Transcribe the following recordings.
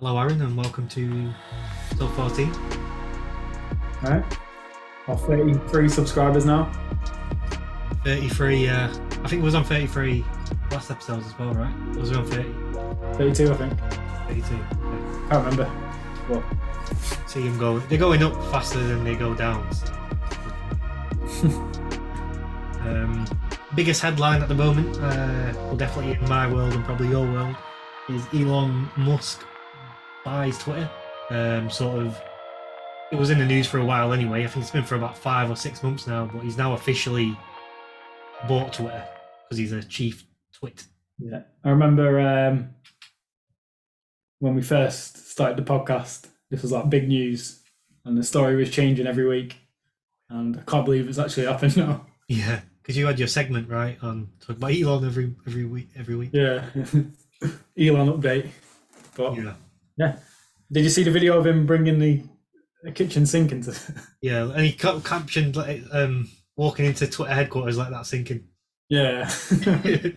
Hello, Aaron, and welcome to Top 14. Right. Our 33 subscribers now. 33, uh, I think it was on 33 last episodes as well, right? Or was it on 30? 32, I think. 32. Yeah. Can't remember. What? See them go, they're going up faster than they go down. So. um, biggest headline at the moment, uh, well, definitely in my world and probably your world, is Elon Musk buys Twitter. Um, sort of, it was in the news for a while anyway. I think it's been for about five or six months now, but he's now officially bought Twitter because he's a chief twit. Yeah. I remember um, when we first started the podcast, this was like big news, and the story was changing every week. And I can't believe it's actually happened now. Yeah, because you had your segment right on talk about Elon every every week every week. Yeah. Elon update. But Yeah, did you see the video of him bringing the, the kitchen sink into? yeah, and he ca- captioned like um walking into Twitter headquarters like that, sinking. yeah.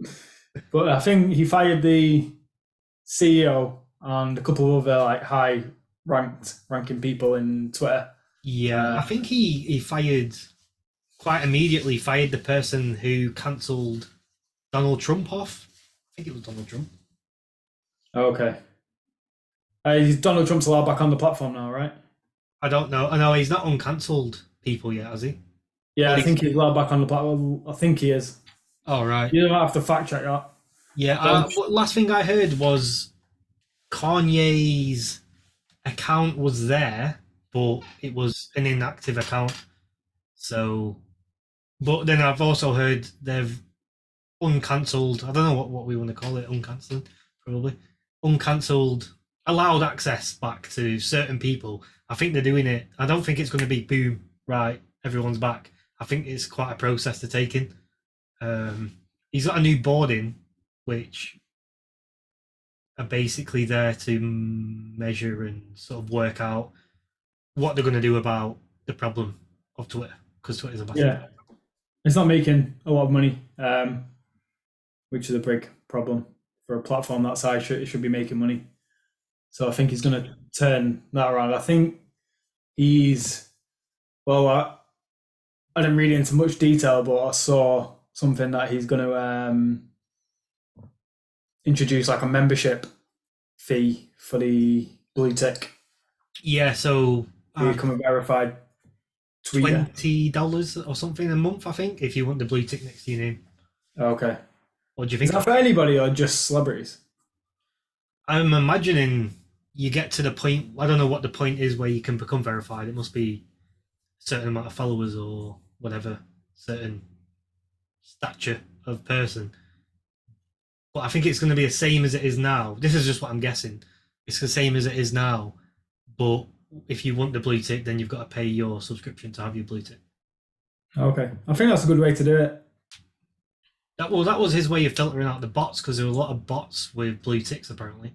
but I think he fired the CEO and a couple of other like high ranked ranking people in Twitter. Yeah, I think he he fired quite immediately. Fired the person who cancelled Donald Trump off. I think it was Donald Trump. Okay. Uh, Donald Trump's allowed back on the platform now, right? I don't know. I know he's not uncancelled people yet, has he? Yeah, Well, I think he's allowed back on the platform. I think he is. Oh right. You don't have to fact check that. Yeah. Uh, last thing I heard was Kanye's account was there, but it was an inactive account. So, but then I've also heard they've uncancelled. I don't know what, what we want to call it. Uncancelled, probably uncancelled. Allowed access back to certain people. I think they're doing it. I don't think it's going to be boom. Right, everyone's back. I think it's quite a process to take in. Um, he's got a new board in, which are basically there to measure and sort of work out what they're going to do about the problem of Twitter because Twitter's a massive Yeah. It's not making a lot of money, um, which is a big problem for a platform that size. It should be making money. So I think he's going to turn that around. I think he's, well, I, I didn't read into much detail, but I saw something that he's going to um, introduce like a membership fee for the blue tick Yeah, so uh, become a verified tweeter. twenty dollars or something a month, I think, if you want the blue tick next to your name. Okay. What do you Is think? that for anybody or just celebrities? I'm imagining you get to the point. I don't know what the point is where you can become verified. It must be a certain amount of followers or whatever, certain stature of person. But I think it's going to be the same as it is now. This is just what I'm guessing. It's the same as it is now, but if you want the blue tick, then you've got to pay your subscription to have your blue tick. Okay. I think that's a good way to do it. That well, that was his way of filtering out the bots because there were a lot of bots with blue ticks apparently.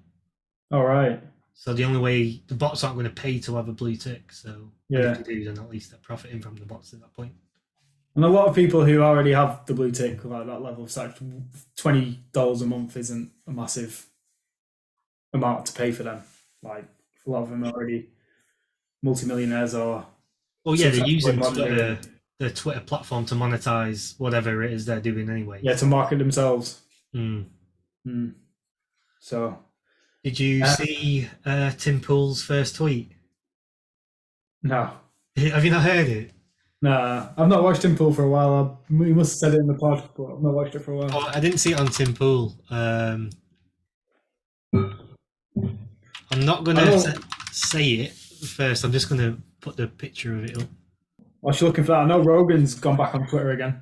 All right. So the only way the bots aren't going to pay to have a blue tick. So Yeah. they do, then at least they're profiting from the bots at that point. And a lot of people who already have the blue tick like that level of stack, twenty dollars a month isn't a massive amount to pay for them. Like a lot of them are already multimillionaires or Well, yeah, they're using what they're Twitter, the Twitter platform to monetize whatever it is they're doing anyway. yeah to market themselves. Hmm. Hmm. So Did you Uh, see uh, Tim Pool's first tweet? no, Have you not heard it? nah, I've not watched Tim Pool for a while. I, we must have said it in the pod, but I've not watched it for a while. Oh, I didn't see it on Tim Pool. Um, I'm not going to say, say it first. I'm just going to put the picture of it up. Whilst you're looking for that, I know Rogan's gone back on Twitter again.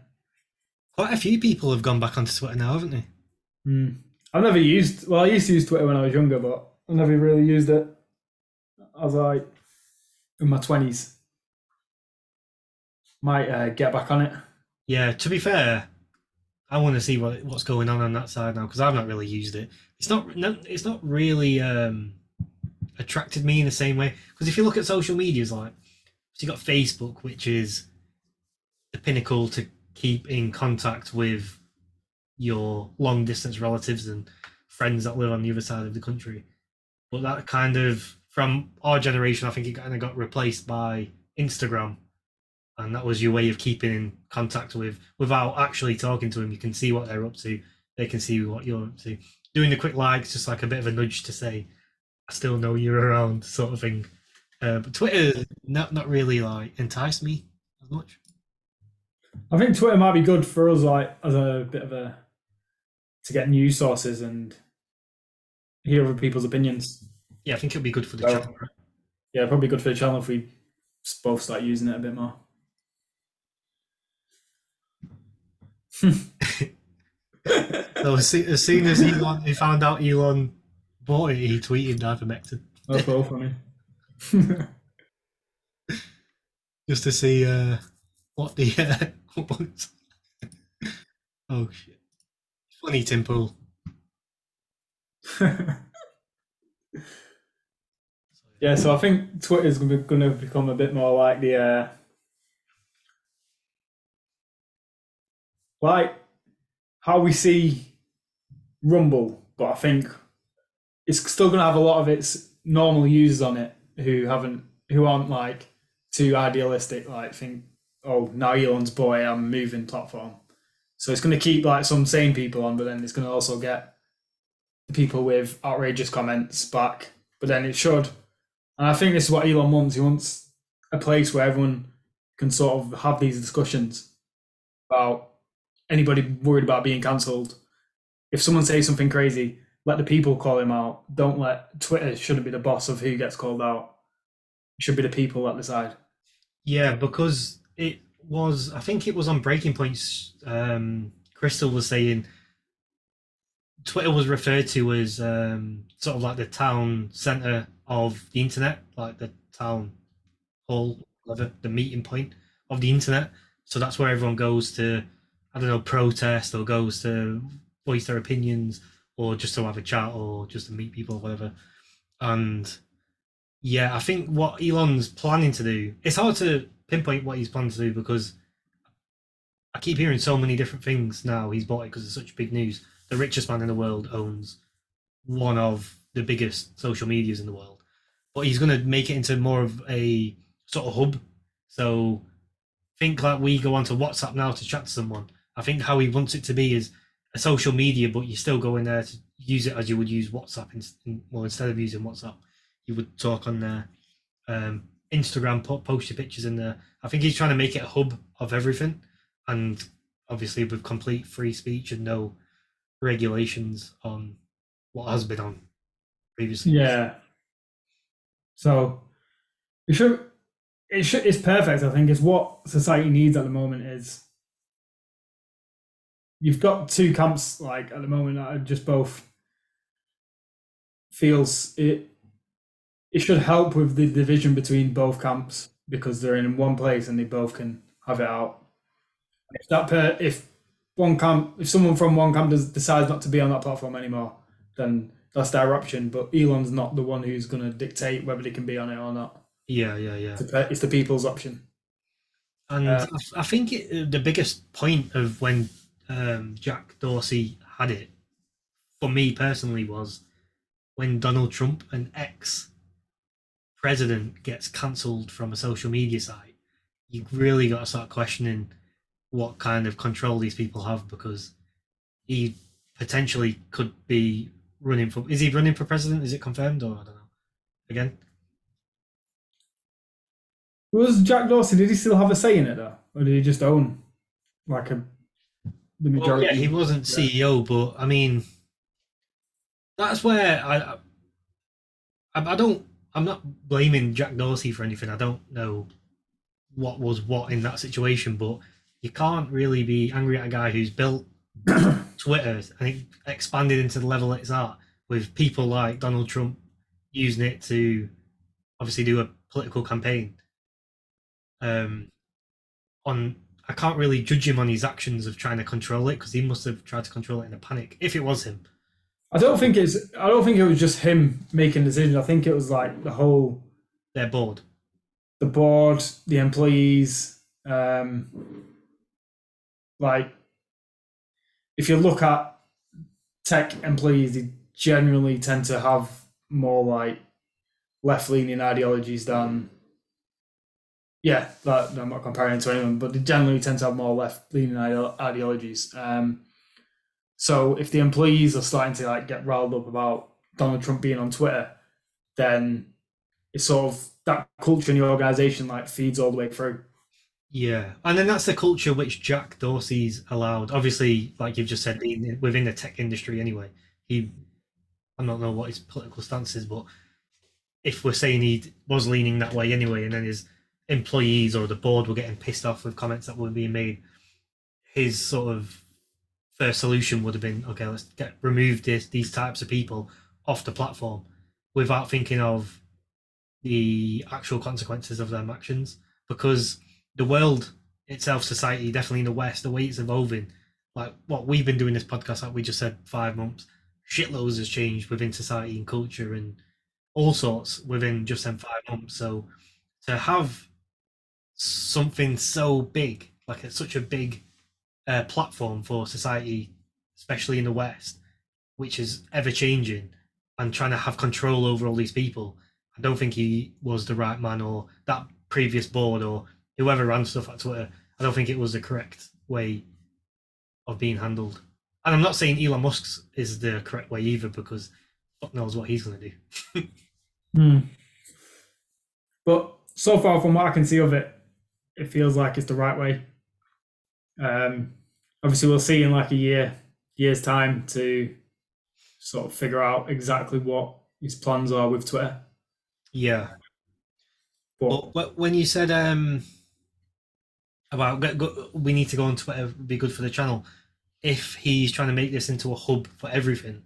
Quite a few people have gone back onto Twitter now, haven't they? Hmm. I've never used. Well, I used to use Twitter when I was younger, but I never really used it as I in my twenties. Might uh, get back on it. Yeah, to be fair, I want to see what what's going on on that side now because I've not really used it. It's not no, it's not really um, attracted me in the same way because if you look at social medias, like so you got Facebook, which is the pinnacle to keep in contact with your long distance relatives and friends that live on the other side of the country. but that kind of from our generation, I think it kind of got replaced by Instagram, and that was your way of keeping in contact with without actually talking to them. You can see what they're up to. They can see what you're up to. Doing the quick likes, just like a bit of a nudge to say, "I still know you're around," sort of thing. Uh, but Twitter not not really like enticed me as much. I think Twitter might be good for us, like as a bit of a to get news sources and hear other people's opinions. Yeah, I think it'll be good for the Well- channel. right? Yeah, probably good for the channel if we both start using it a bit more. So as soon, as soon as Elon, he found out Elon bought it, he tweeted ivermectin That's all funny. just to see uh, what the uh, what- oh shit, funny Tim Pool. yeah, so I think Twitter's going to become a bit more like the uh, like how we see Rumble, but I think it's still going to have a lot of its normal users on it who haven't who aren't like too idealistic, like think, oh, now Elon's boy, I'm moving platform. So it's going to keep like some sane people on, but then it's going to also get the people with outrageous comments back. But then it should, and I think this is what Elon wants. He wants a place where everyone can sort of have these discussions about anybody worried about being cancelled. If someone says something crazy, let the people call him out. Don't let Twitter shouldn't be the boss of who gets called out. It should be the people that decide. Yeah, because it was. I think it was on Breaking Points. Um, Crystal was saying Twitter was referred to as um, sort of like the town center of the internet, like the town hall, whatever, the meeting point of the internet. So that's where everyone goes to, I don't know, protest or goes to voice their opinions or just to have a chat or just to meet people or whatever. And yeah, I think what Elon's planning to do, it's hard to pinpoint what he's planning to do because I keep hearing so many different things now. He's bought it because it's such big news. The richest man in the world owns one of the biggest social medias in the world, but he's going to make it into more of a sort of hub. So think like we go onto WhatsApp now to chat to someone. I think how he wants it to be is a social media, but you still go in there to use it as you would use WhatsApp. In, well, instead of using WhatsApp, you would talk on there. Um, Instagram, put, post your pictures in there. I think he's trying to make it a hub of everything, and obviously with complete free speech and no regulations on what has been on previously. Yeah. So it should it should it's perfect, I think. It's what society needs at the moment is you've got two camps like at the moment that are just both feels it it should help with the division between both camps because they're in one place and they both can have it out. If that per, if one camp if someone from one camp does, decides not to be on that platform anymore, then that's their option. But Elon's not the one who's going to dictate whether they can be on it or not. Yeah, yeah, yeah. It's the, it's the people's option. And Uh, I- I think it, the biggest point of when um, Jack Dorsey had it, for me personally, was when Donald Trump, an ex president, gets cancelled from a social media site. You really got to start questioning what kind of control these people have because he potentially could be running for. Is he running for president? Is it confirmed or I don't know? Again, Was Jack Dorsey? Did he still have a say in it though, or did he just own like a the Well, yeah, he wasn't. CEO, but I mean, that's where I, I, I don't, I'm not blaming Jack Dorsey for anything. I don't know what was what in that situation, but you can't really be angry at a guy who's built Twitter and it expanded into the level it's at with people like Donald Trump using it to obviously do a political campaign. Um, on I can't really judge him on his actions of trying to control it because he must have tried to control it in a panic. If it was him, I don't think it's. I don't think it was just him making decisions. I think it was like the whole Their board. the board, the employees. Um, like, if you look at tech employees, they generally tend to have more like left leaning ideologies than yeah, that I'm not comparing to anyone, but they generally tend to have more left leaning ideologies. Um, so if the employees are starting to like get riled up about Donald Trump being on Twitter, then it's sort of that culture in the organization like feeds all the way through. Yeah, and then that's the culture which Jack Dorsey's allowed. Obviously, like you've just said, within the tech industry anyway. He, I don't know what his political stance is, but if we're saying he was leaning that way anyway, and then his employees or the board were getting pissed off with comments that were being made, his sort of first solution would have been okay, let's get remove this these types of people off the platform without thinking of the actual consequences of their actions because the world itself, society, definitely in the West, the way it's evolving, like what we've been doing this podcast, like we just said, five months, shitloads has changed within society and culture and all sorts within just them five months. So to have something so big, like it's such a big uh, platform for society, especially in the West, which is ever changing and trying to have control over all these people, I don't think he was the right man or that previous board or whoever ran stuff at Twitter, I don't think it was the correct way of being handled. And I'm not saying Elon Musk's is the correct way either, because fuck knows what he's going to do. hmm. But so far, from what I can see of it, it feels like it's the right way. Um, obviously, we'll see in like a year, year's time to sort of figure out exactly what his plans are with Twitter. Yeah. But, but when you said um, about go, go, we need to go on Twitter, be good for the channel. If he's trying to make this into a hub for everything,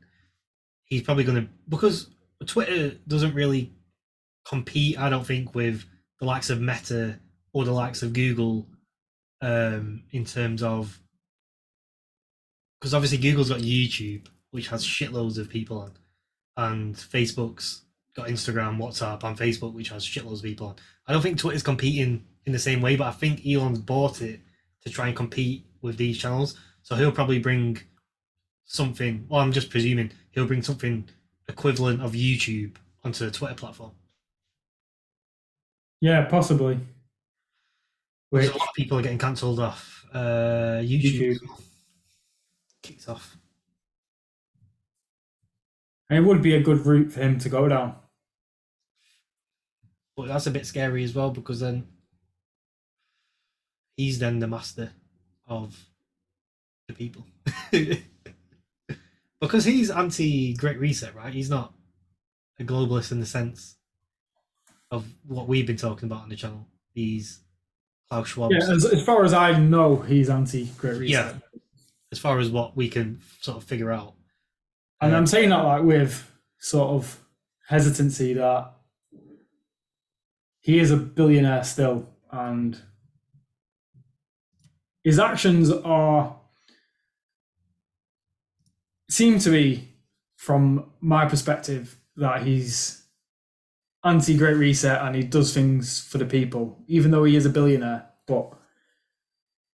he's probably going to because Twitter doesn't really compete. I don't think with the likes of Meta or the likes of Google um, in terms of because obviously Google's got YouTube, which has shitloads of people on, and Facebook's got Instagram, WhatsApp, and Facebook, which has shitloads of people on. I don't think Twitter's competing in the same way, but I think Elon's bought it to try and compete with these channels. So he'll probably bring something. Well, I'm just presuming he'll bring something equivalent of YouTube onto the Twitter platform. Yeah, possibly. Which... A lot of people are getting cancelled off. Uh, YouTube, YouTube. kicked off. And it would be a good route for him to go down. But that's a bit scary as well because then he's then the master of the people. because he's anti Great Reset, right? He's not a globalist in the sense of what we've been talking about on the channel. He's Klaus Schwab. Yeah, as, as far as I know, he's anti Great Reset. Yeah, as far as what we can sort of figure out. And um, I'm saying that like with sort of hesitancy that he is a billionaire still, and his actions are seem to be, from my perspective, that he's anti Great Reset and he does things for the people, even though he is a billionaire. But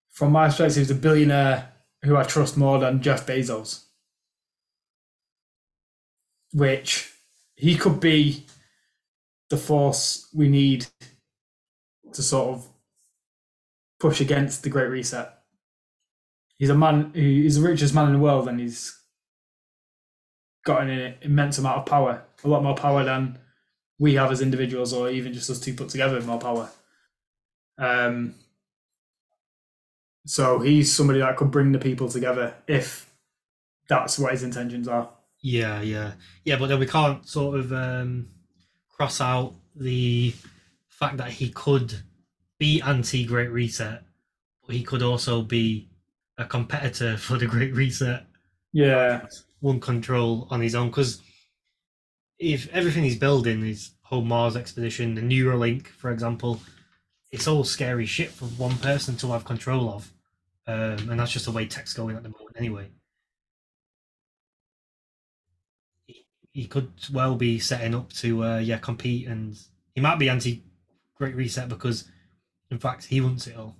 from my perspective, he's a billionaire who I trust more than Jeff Bezos, which he could be the force we need to sort of push against the Great Reset. He's a man he's the richest man in the world and he's got an immense amount of power, a lot more power than we have as individuals or even just us two put together more power. Um, so he's somebody that could bring the people together if that's what his intentions are. Yeah, yeah, yeah. But then we can't sort of um, cross out the fact that he could be anti Great Reset, but he could also be a competitor for the Great Reset. Yeah, one control on his own because if everything he's building, his whole Mars expedition, the Neuralink, for example, it's all scary shit for one person to have control of, um, and that's just the way tech's going at the moment, anyway. he could well be setting up to uh, yeah compete, and he might be anti Great Reset because, in fact, he wants it all.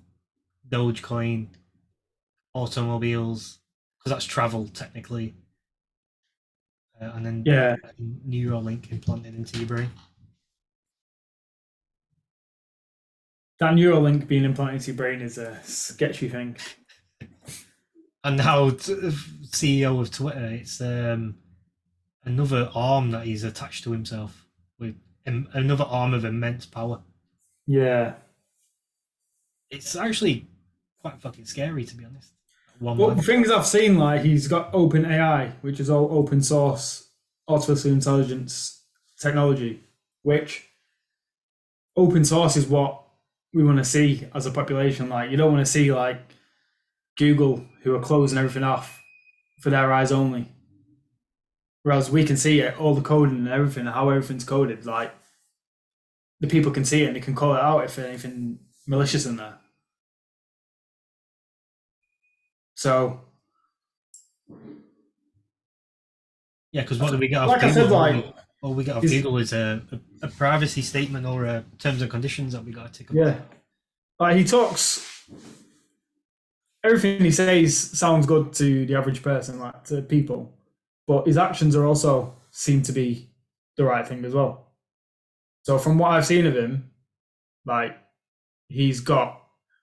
Dogecoin, automobiles, because that's travel technically. Uh, and then Yeah. Neuralink implanted into your brain. That Neuralink being implanted into your brain is a sketchy thing. And now, t- CEO of Twitter, it's um, another arm that he's attached to himself with im- another arm of immense power. Yeah. It's actually quite fucking scary, to be honest. One Well, things I've seen, like he's got Open AI, which is all open source artificial intelligence technology, which open source is what we want to see as a population. Like you don't want to see like Google who are closing everything off for their eyes only. Whereas we can see it, all the coding and everything, how everything's coded. Like the people can see it and they can call it out if anything malicious in there. So Yeah, because what do we get off like I Google? said, like All we get off is- Google is a, a, a privacy statement or a terms and conditions that we got to tick. off. Yeah. Like he talks everything he says sounds good to the average person, like to people. But his actions are also seem to be the right thing as well. So from what I've seen of him, like he's got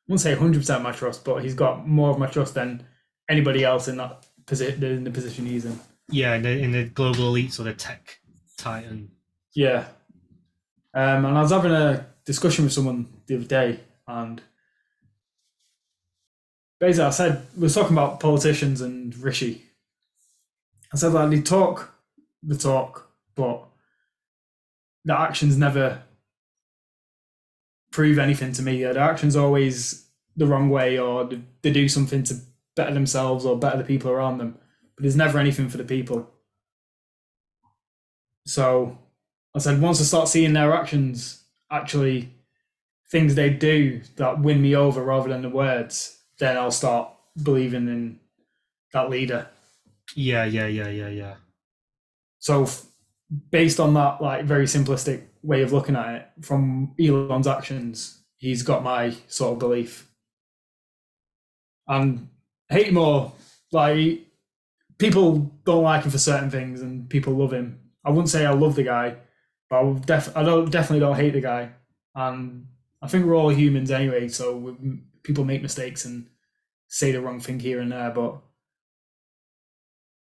won't say hundred percent my trust, but he's got more of my trust than anybody else in that position in the position he's in. Yeah, in the, in the global elite or the tech titan. Yeah. Um, and I was having a discussion with someone the other day, and basically I said, we were talking about politicians and Rishi. I said, like, they talk the talk, but the actions never prove anything to me. Their actions always the wrong way, or they, they do something to better themselves or better the people around them. But there's never anything for the people. So I said, once I start seeing their actions, actually things they do that win me over rather than the words, then I'll start believing in that leader. Yeah, yeah, yeah, yeah, yeah. So based on that like very simplistic way of looking at it from Elon's actions, he's got my sort of belief. And hate him or like people don't like him for certain things and people love him. I wouldn't say I love the guy, but I, def- I don't definitely don't hate the guy. And I think we're all humans anyway, so we, people make mistakes and say the wrong thing here and there, but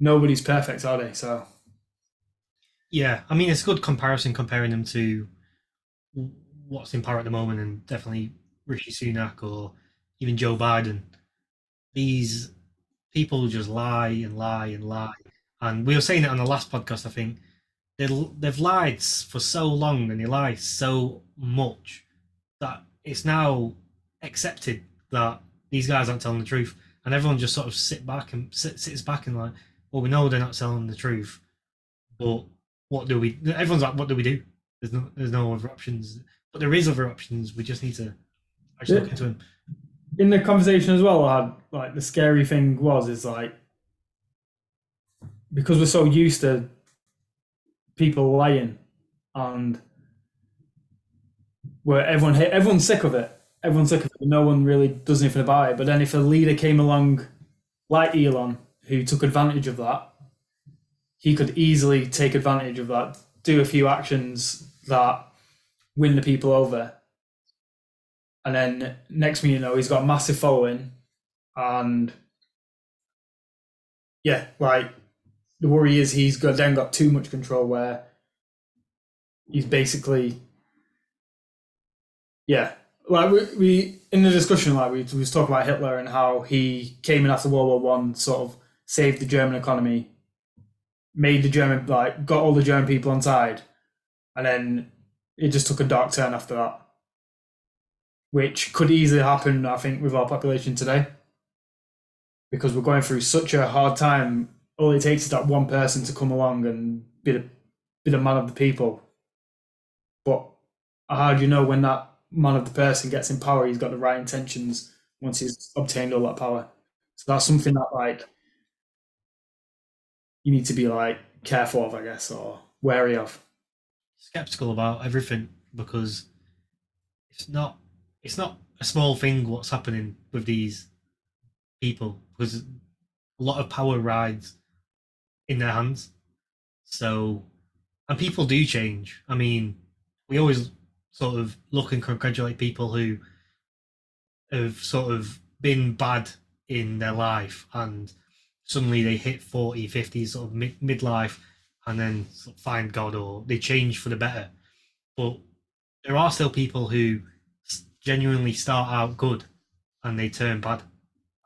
nobody's perfect, are they? So Yeah, I mean, it's a good comparison comparing them to what's in power at the moment, and definitely Rishi Sunak or even Joe Biden. These people just lie and lie and lie, and we were saying it on the last podcast. I think they they've lied for so long and they lie so much that it's now accepted that these guys aren't telling the truth, and everyone just sort of sit back and sit, sits back and like, well, we know they're not telling the truth, but what do we? Everyone's like, what do we do? There's no, there's no other options. But there is other options. We just need to actually look into them. in the conversation as well, I had like the scary thing was is like because we're so used to people lying and where everyone everyone's sick of it. Everyone's sick of it. No one really does anything about it. But then if a leader came along like Elon who took advantage of that, he could easily take advantage of that, do a few actions that win the people over. And then next thing you know, he's got a massive following, and yeah, like the worry is he's got then got too much control where he's basically yeah, like we, we in the discussion like we, we was talking about Hitler and how he came in after World War One, sort of saved the German economy, made the German like got all the German people on side, and then it just took a dark turn after that which could easily happen, I think, with our population today. Because we're going through such a hard time. All it takes is that one person to come along and be the, be the man of the people. But how do you know when that man of the person gets in power, he's got the right intentions once he's obtained all that power? So that's something that, like, you need to be, like, careful of, I guess, or wary of. Skeptical about everything because it's not it's not a small thing what's happening with these people because a lot of power rides in their hands. So, and people do change. I mean, we always sort of look and congratulate people who have sort of been bad in their life and suddenly they hit 40, 50, sort of mid- midlife and then sort of find God or they change for the better. But there are still people who genuinely start out good and they turn bad.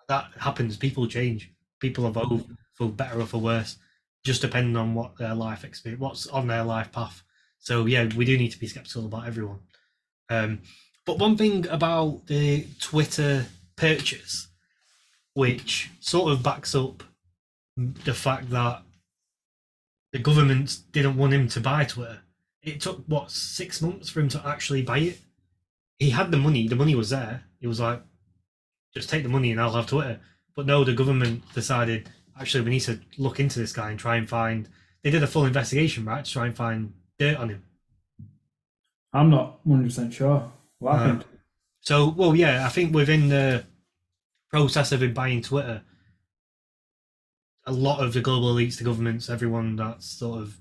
That happens. People change. People evolve for better or for worse, just depending on what their life experience, what's on their life path. So yeah, we do need to be skeptical about everyone. Um, but one thing about the Twitter purchase, which sort of backs up the fact that the government didn't want him to buy Twitter. It took what six months for him to actually buy it. He had the money; the money was there. He was like, "Just take the money and I'll have Twitter." But no, the government decided actually we need to look into this guy and try and find. They did a full investigation, right, to try and find dirt on him. I'm not 100 percent sure what Uh, happened. So, well, yeah, I think within the process of him buying Twitter, a lot of the global elites, the governments, everyone that sort of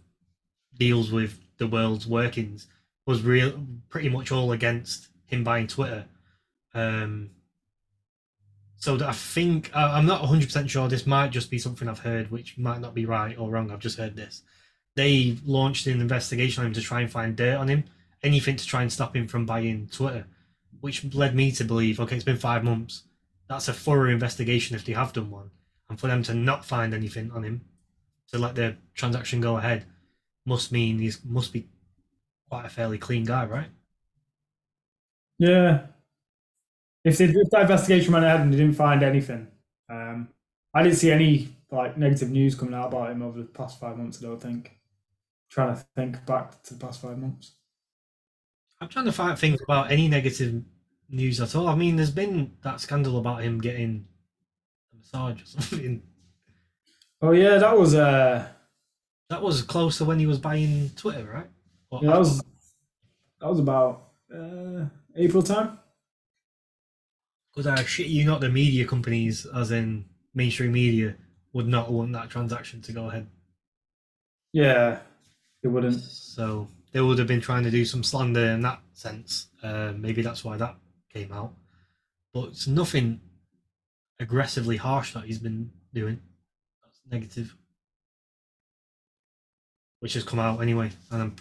deals with the world's workings was real, pretty much all against him buying Twitter. Um, so I think I'm not 100 percent sure. This might just be something I've heard, which might not be right or wrong. I've just heard this. They launched an investigation on him to try and find dirt on him, anything to try and stop him from buying Twitter which led me to believe okay, it's been five months. That's a thorough investigation if they have done one. And for them to not find anything on him, to let the transaction go ahead, must mean he must be quite a fairly clean guy, right? Yeah. If, they, if that investigation went ahead and they didn't find anything, um, I didn't see any like negative news coming out about him over the past five months. I don't think. trying to think back to the past five months. I'm trying to find things about any negative news at all. I mean, there's been that scandal about him getting a massage or something. Oh yeah, that was uh, That was close to when he was buying Twitter, right? Or yeah, that was that was about uh, April time. Because I shit you not, the media companies, as in mainstream media, would not want that transaction to go ahead. Yeah, it wouldn't. So they would have been trying to do some slander in that sense. Uh, maybe that's why that came out. But it's nothing aggressively harsh that he's been doing. That's negative. Which has come out anyway. And I'm,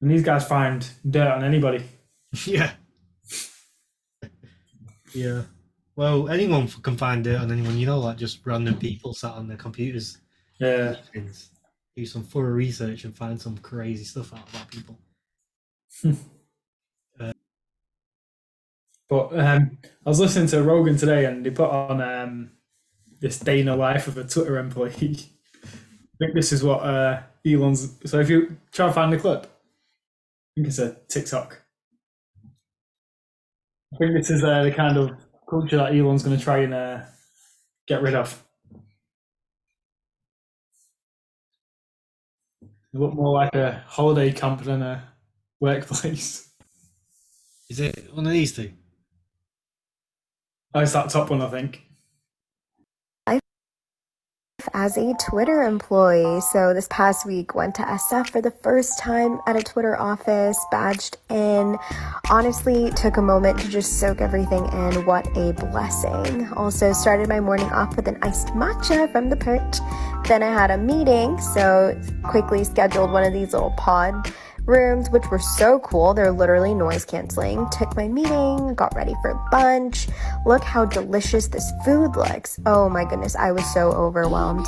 And these guys find dirt on anybody. yeah. yeah. Well, anyone can find dirt on anyone, you know, like just random people sat on their computers Yeah, do some thorough research and find some crazy stuff out about people. but um, I was listening to Rogan today, and they put on um, this day in the life of a Twitter employee. I think this is what uh, Elon's. So if you try and find the clip, I think it's a TikTok. I think this is uh, the kind of culture that Elon's going to try and uh, get rid of. It look more like a holiday camp than a workplace. Is it one of these two? Oh, it's that top one, I think. as a Twitter employee. So this past week went to SF for the first time at a Twitter office, badged in. Honestly, took a moment to just soak everything in. What a blessing. Also started my morning off with an iced matcha from the perch. Then I had a meeting, so quickly scheduled one of these little pod rooms, which were so cool. They're literally noise canceling. Took my meeting, got ready for lunch. Look how delicious this food looks. Oh my goodness, I was so overwhelmed.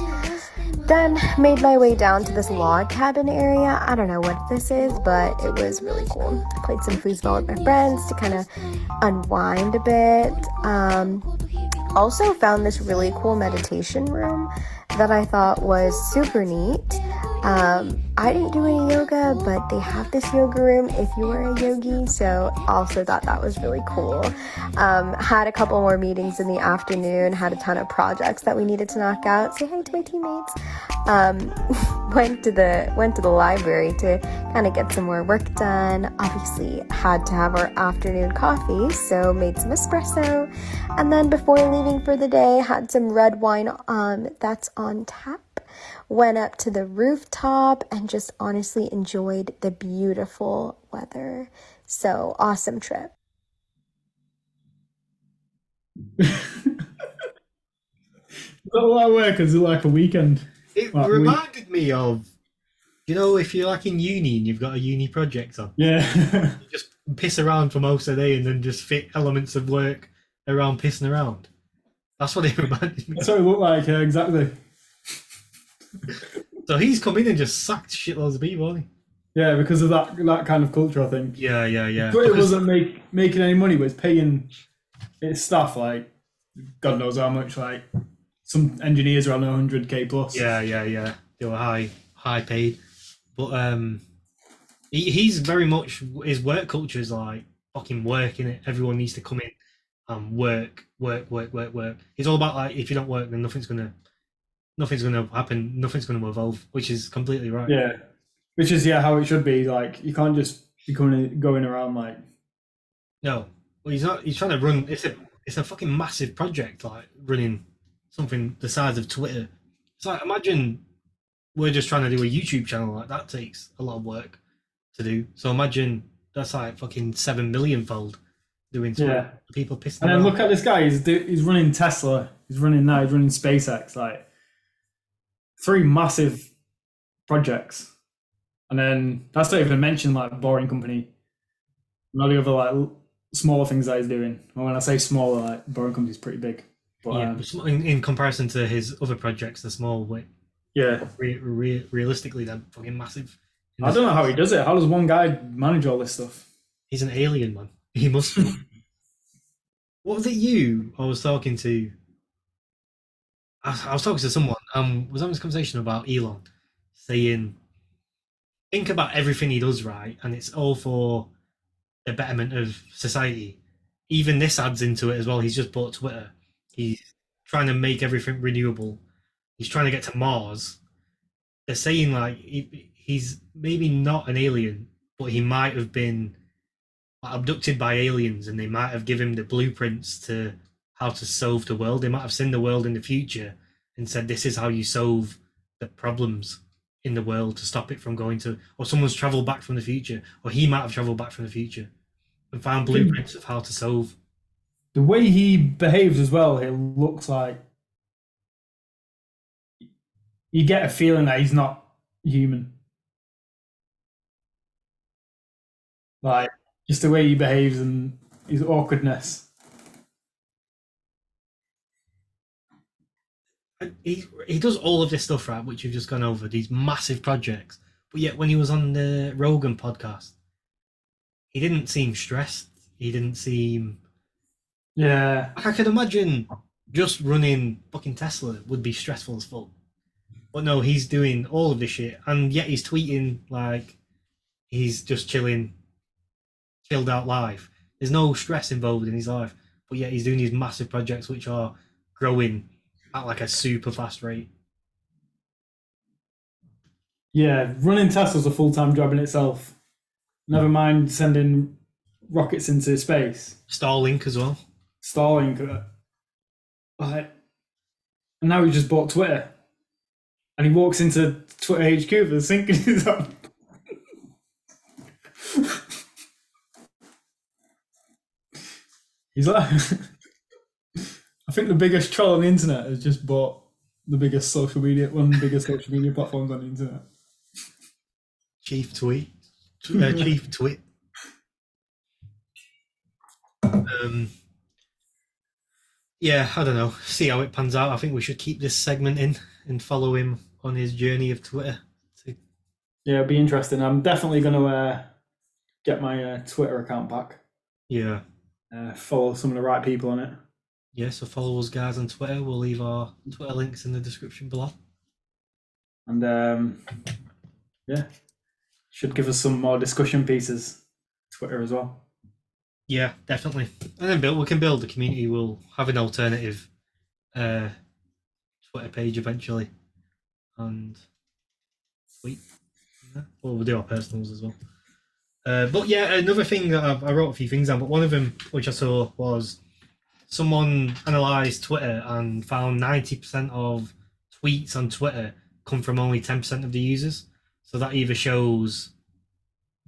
Then made my way down to this log cabin area. I don't know what this is, but it was really cool. Played some foosball with my friends to kind of unwind a bit. Um, also found this really cool meditation room that I thought was super neat. Um, I didn't do any yoga, but they have this yoga room if you are a yogi, so also thought that was really cool. Um, had a couple more meetings in the afternoon, had a ton of projects that we needed to knock out. Say hi to my teammates. Um, went to the went to the library to kind of get some more work done. Obviously, had to have our afternoon coffee, so made some espresso, and then before leaving for the day, had some red wine um, that's on tap went up to the rooftop, and just honestly enjoyed the beautiful weather. So, awesome trip. Not a lot of work is it like a weekend? It Like, we- reminded me of, you know, if you're like in uni and you've got a uni project on, Yeah. you just piss around for most of the day and then just fit elements of work around pissing around. That's what he reminded me. That's what it looked like, yeah, exactly. So he's come in and just sacked shitloads of people. hasn't Yeah, because of that that kind of culture, I think. Yeah, yeah, yeah. Twitter Because- wasn't make, making any money, but it's paying its staff like God knows how much. Like some engineers are on 100k plus. Yeah, yeah, yeah. They were high, high paid, but um, he, he's very much his work culture is like fucking work in it. Everyone needs to come in and work, work, work, work, work. He's all about like if you don't work, then nothing's gonna, nothing's gonna happen. Nothing's gonna evolve, which is completely right. Yeah. Which is yeah how it should be. Like you can't just be coming going around like No, well, he's not. He's trying to run. It's a, it's a fucking massive project. Like running something the size of Twitter. It's like imagine we're just trying to do a YouTube channel. Like that takes a lot of work to do. So imagine that's like fucking seven million fold doing. Yeah. People pissing. And then look at this guy. He's he's running Tesla. He's running that. He's running SpaceX. Like three massive projects, and then that's not even to mention like Boring Company, and all the other like smaller things that he's doing. And when I say smaller, like Boring Company's pretty big. But yeah, um, in, in comparison to his other projects, they're small. But yeah, re- re- realistically, they're fucking massive. I don't know how he does it. How does one guy manage all this stuff? He's an alien, man. He must what was it you I was talking to? I was, I was talking to someone um was having this conversation about Elon saying think about everything he does right and it's all for the betterment of society. Even this adds into it as well. He's just bought Twitter. He's trying to make everything renewable. He's trying to get to Mars. They're saying like he, he's maybe not an alien, but he might have been abducted by aliens and they might have given him the blueprints to how to solve the world. They might have seen the world in the future and said, This is how you solve the problems in the world to stop it from going to, or someone's traveled back from the future, or he might have traveled back from the future and found blueprints of how to solve. The way he behaves as well, it looks like you get a feeling that he's not human. Like just the way he behaves and his awkwardness. And he he does all of this stuff right, which you've just gone over these massive projects. But yet, when he was on the Rogan podcast, he didn't seem stressed. He didn't seem Yeah, like I could imagine just running fucking Tesla would be stressful as fuck. But no, he's doing all of this shit, and yet he's tweeting like he's just chilling, chilled out life. There's no stress involved in his life, but yet he's doing these massive projects which are growing at like a super fast rate. yeah. Running Tesla's a full time job in itself. Never mind sending rockets into space. Starlink as well. Starlink. uh, Like, and now he just bought Twitter, and he walks into Twitter HQ for the sink in his hand. He's like, I think the biggest troll on the internet has just bought the biggest social media, one of the biggest social media platforms on the internet. Chief tweet, uh, chief tweet. Um, yeah, I don't know. See how it pans out. I think we should keep this segment in and follow him on his journey of Twitter. To, Yeah, it'd be interesting. I'm definitely going to uh, get my uh, Twitter account back. yeah, Uh, follow some of the right people on it. yeah. So follow us, guys, on Twitter. We'll leave our Twitter links in the description below. And um, yeah, should give us some more discussion pieces. Twitter as well. Yeah, definitely. And then build. We can build a community. We'll have an alternative uh, Twitter page eventually, and tweet. Yeah. Well, we'll do our personals as well. Uh, but yeah, another thing that I've, I wrote a few things down, but one of them which I saw was someone analysed Twitter and found ninety percent of tweets on Twitter come from only 10% of the users. So that either shows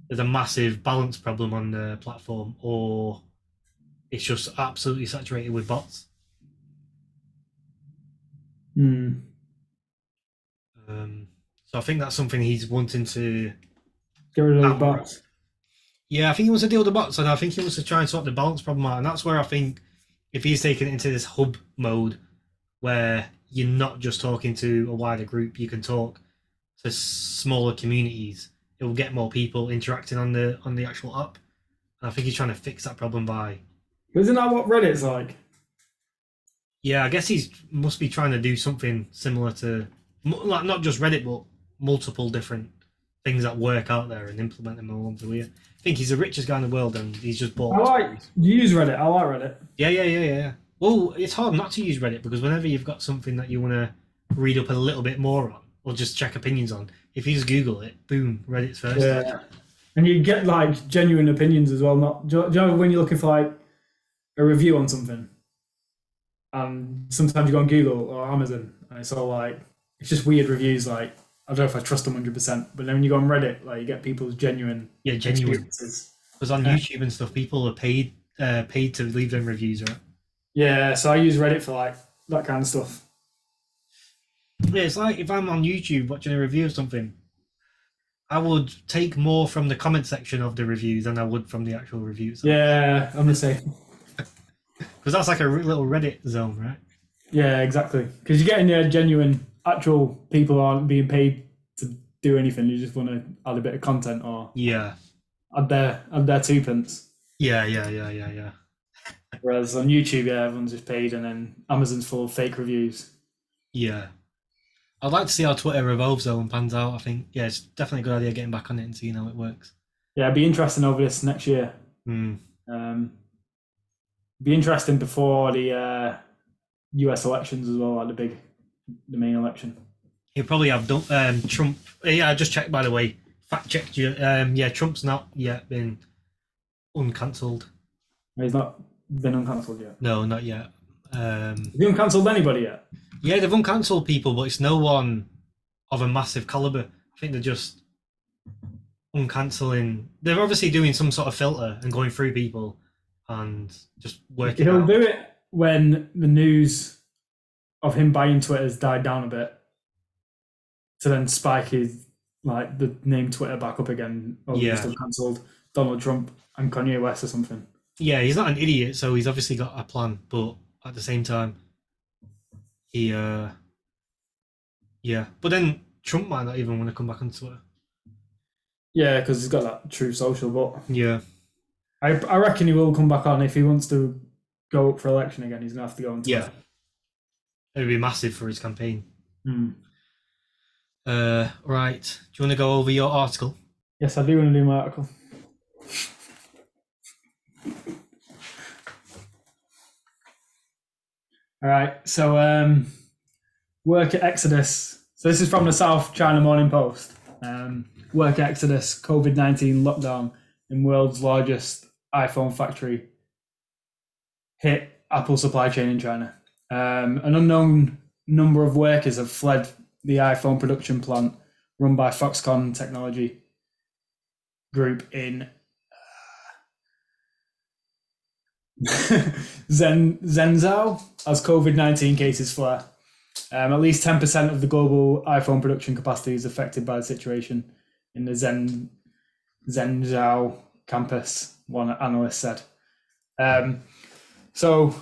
there's a massive balance problem on the platform or it's just absolutely saturated with bots. Hmm. Um, so I think that's something he's wanting to. Get rid of those bots. Yeah, I think he wants to deal with the bots, and I think he wants to try and sort the balance problem out. And that's where I think if he's taken it into this hub mode, where you're not just talking to a wider group, you can talk to smaller communities. It will get more people interacting on the on the actual app. And I think he's trying to fix that problem by. Isn't that what Reddit's like? Yeah, I guess he's must be trying to do something similar to, like not just Reddit, but multiple different things that work out there and implement them all onto here. I think he's the richest guy in the world, and he's just bought. I like. You use Reddit? I like Reddit. Yeah, yeah, yeah, yeah, yeah. Well, it's hard not to use Reddit because whenever you've got something that you want to read up a little bit more on or just check opinions on, if you just Google it, boom, Reddit's first. Yeah. And you get like genuine opinions as well. Not do you, do you know when you're looking for like a review on something, and sometimes you go on Google or Amazon, and it's all like it's just weird reviews. Like I don't know if I trust them hundred percent, but then when you go on Reddit, like you get people's genuine Yeah, genuine. experiences. Because on Yeah. YouTube and stuff, people are paid uh, paid to leave them reviews, right? Yeah, so I use Reddit for like that kind of stuff. Yeah, it's like if I'm on YouTube watching a review of something, I would take more from the comment section of the review than I would from the actual reviews. Yeah, I'm the same. Because that's like a little Reddit zone, right? Yeah, exactly. Because you're getting uh, genuine, actual people aren't being paid to do anything. You just want to add a bit of content or Yeah. add their add their two pence. Yeah, yeah, yeah, yeah, yeah. Whereas on YouTube, yeah, everyone's just paid, and then Amazon's full of fake reviews. Yeah. I'd like to see how Twitter evolves though and pans out. I think, yeah, it's definitely a good idea getting back on it and seeing how it works. Yeah, it'd be interesting over this next year. Hmm. Um, be interesting before the uh, U.S. elections as well, like the big, the main election. He'll probably have done, um, Trump. Yeah, I just checked by the way. Fact checked you. Um, yeah, Trump's not yet been uncancelled. He's not been uncancelled yet. No, not yet. Um, Have you uncancelled anybody yet? yeah, they've uncancelled people, but it's no one of a massive caliber. I think they're just uncancelling. They're obviously doing some sort of filter and going through people and just working. He'll out. do it when the news of him buying Twitter has died down a bit, to then spike his like the name Twitter back up again. Or Yeah. still cancelled Donald Trump and Kanye West or something. Yeah, he's not an idiot, so he's obviously got a plan. But at the same time, he, uh, yeah. But then Trump might not even want to come back on Twitter. Yeah, because he's got that Truth Social, but Yeah, I I reckon he will come back on if he wants to go up for election again. He's gonna have to go on. Twitter. Yeah. It would be massive for his campaign. Hmm. Uh, right. Do you want to go over your article? Yes, I do want to do my article. All right, so um, work at Exodus. So this is from the South China Morning Post. Um, work at Exodus, COVID 19 lockdown in world's largest iPhone factory hit Apple supply chain in China. Um, an unknown number of workers have fled the iPhone production plant run by Foxconn Technology Group in Zen Zhengzhou as COVID nineteen cases flare. Um, at least ten percent of the global iPhone production capacity is affected by the situation in the Zen campus. One analyst said. Um, so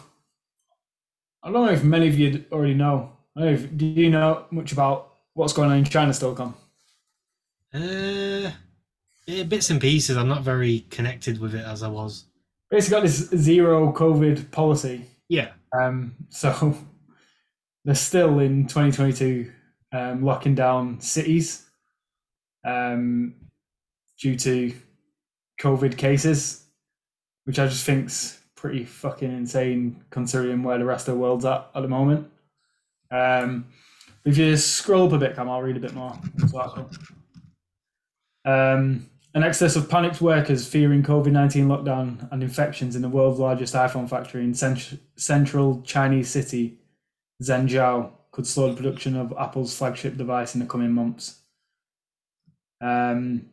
I don't know if many of you already know. I don't know if, do you know much about what's going on in China still, Con? Uh, yeah, bits and pieces. I'm not very connected with it as I was. Basically, got this zero COVID policy. Yeah. Um, so they're still in 2022 um, locking down cities um, due to COVID cases, which I just think's pretty fucking insane considering where the rest of the world's at at the moment. Um, if you scroll up a bit, Cam, I'll read a bit more. Um, an excess of panicked workers fearing COVID 19 lockdown and infections in the world's largest iPhone factory in cent- central Chinese city, Zhengzhou, could slow the production of Apple's flagship device in the coming months. Um,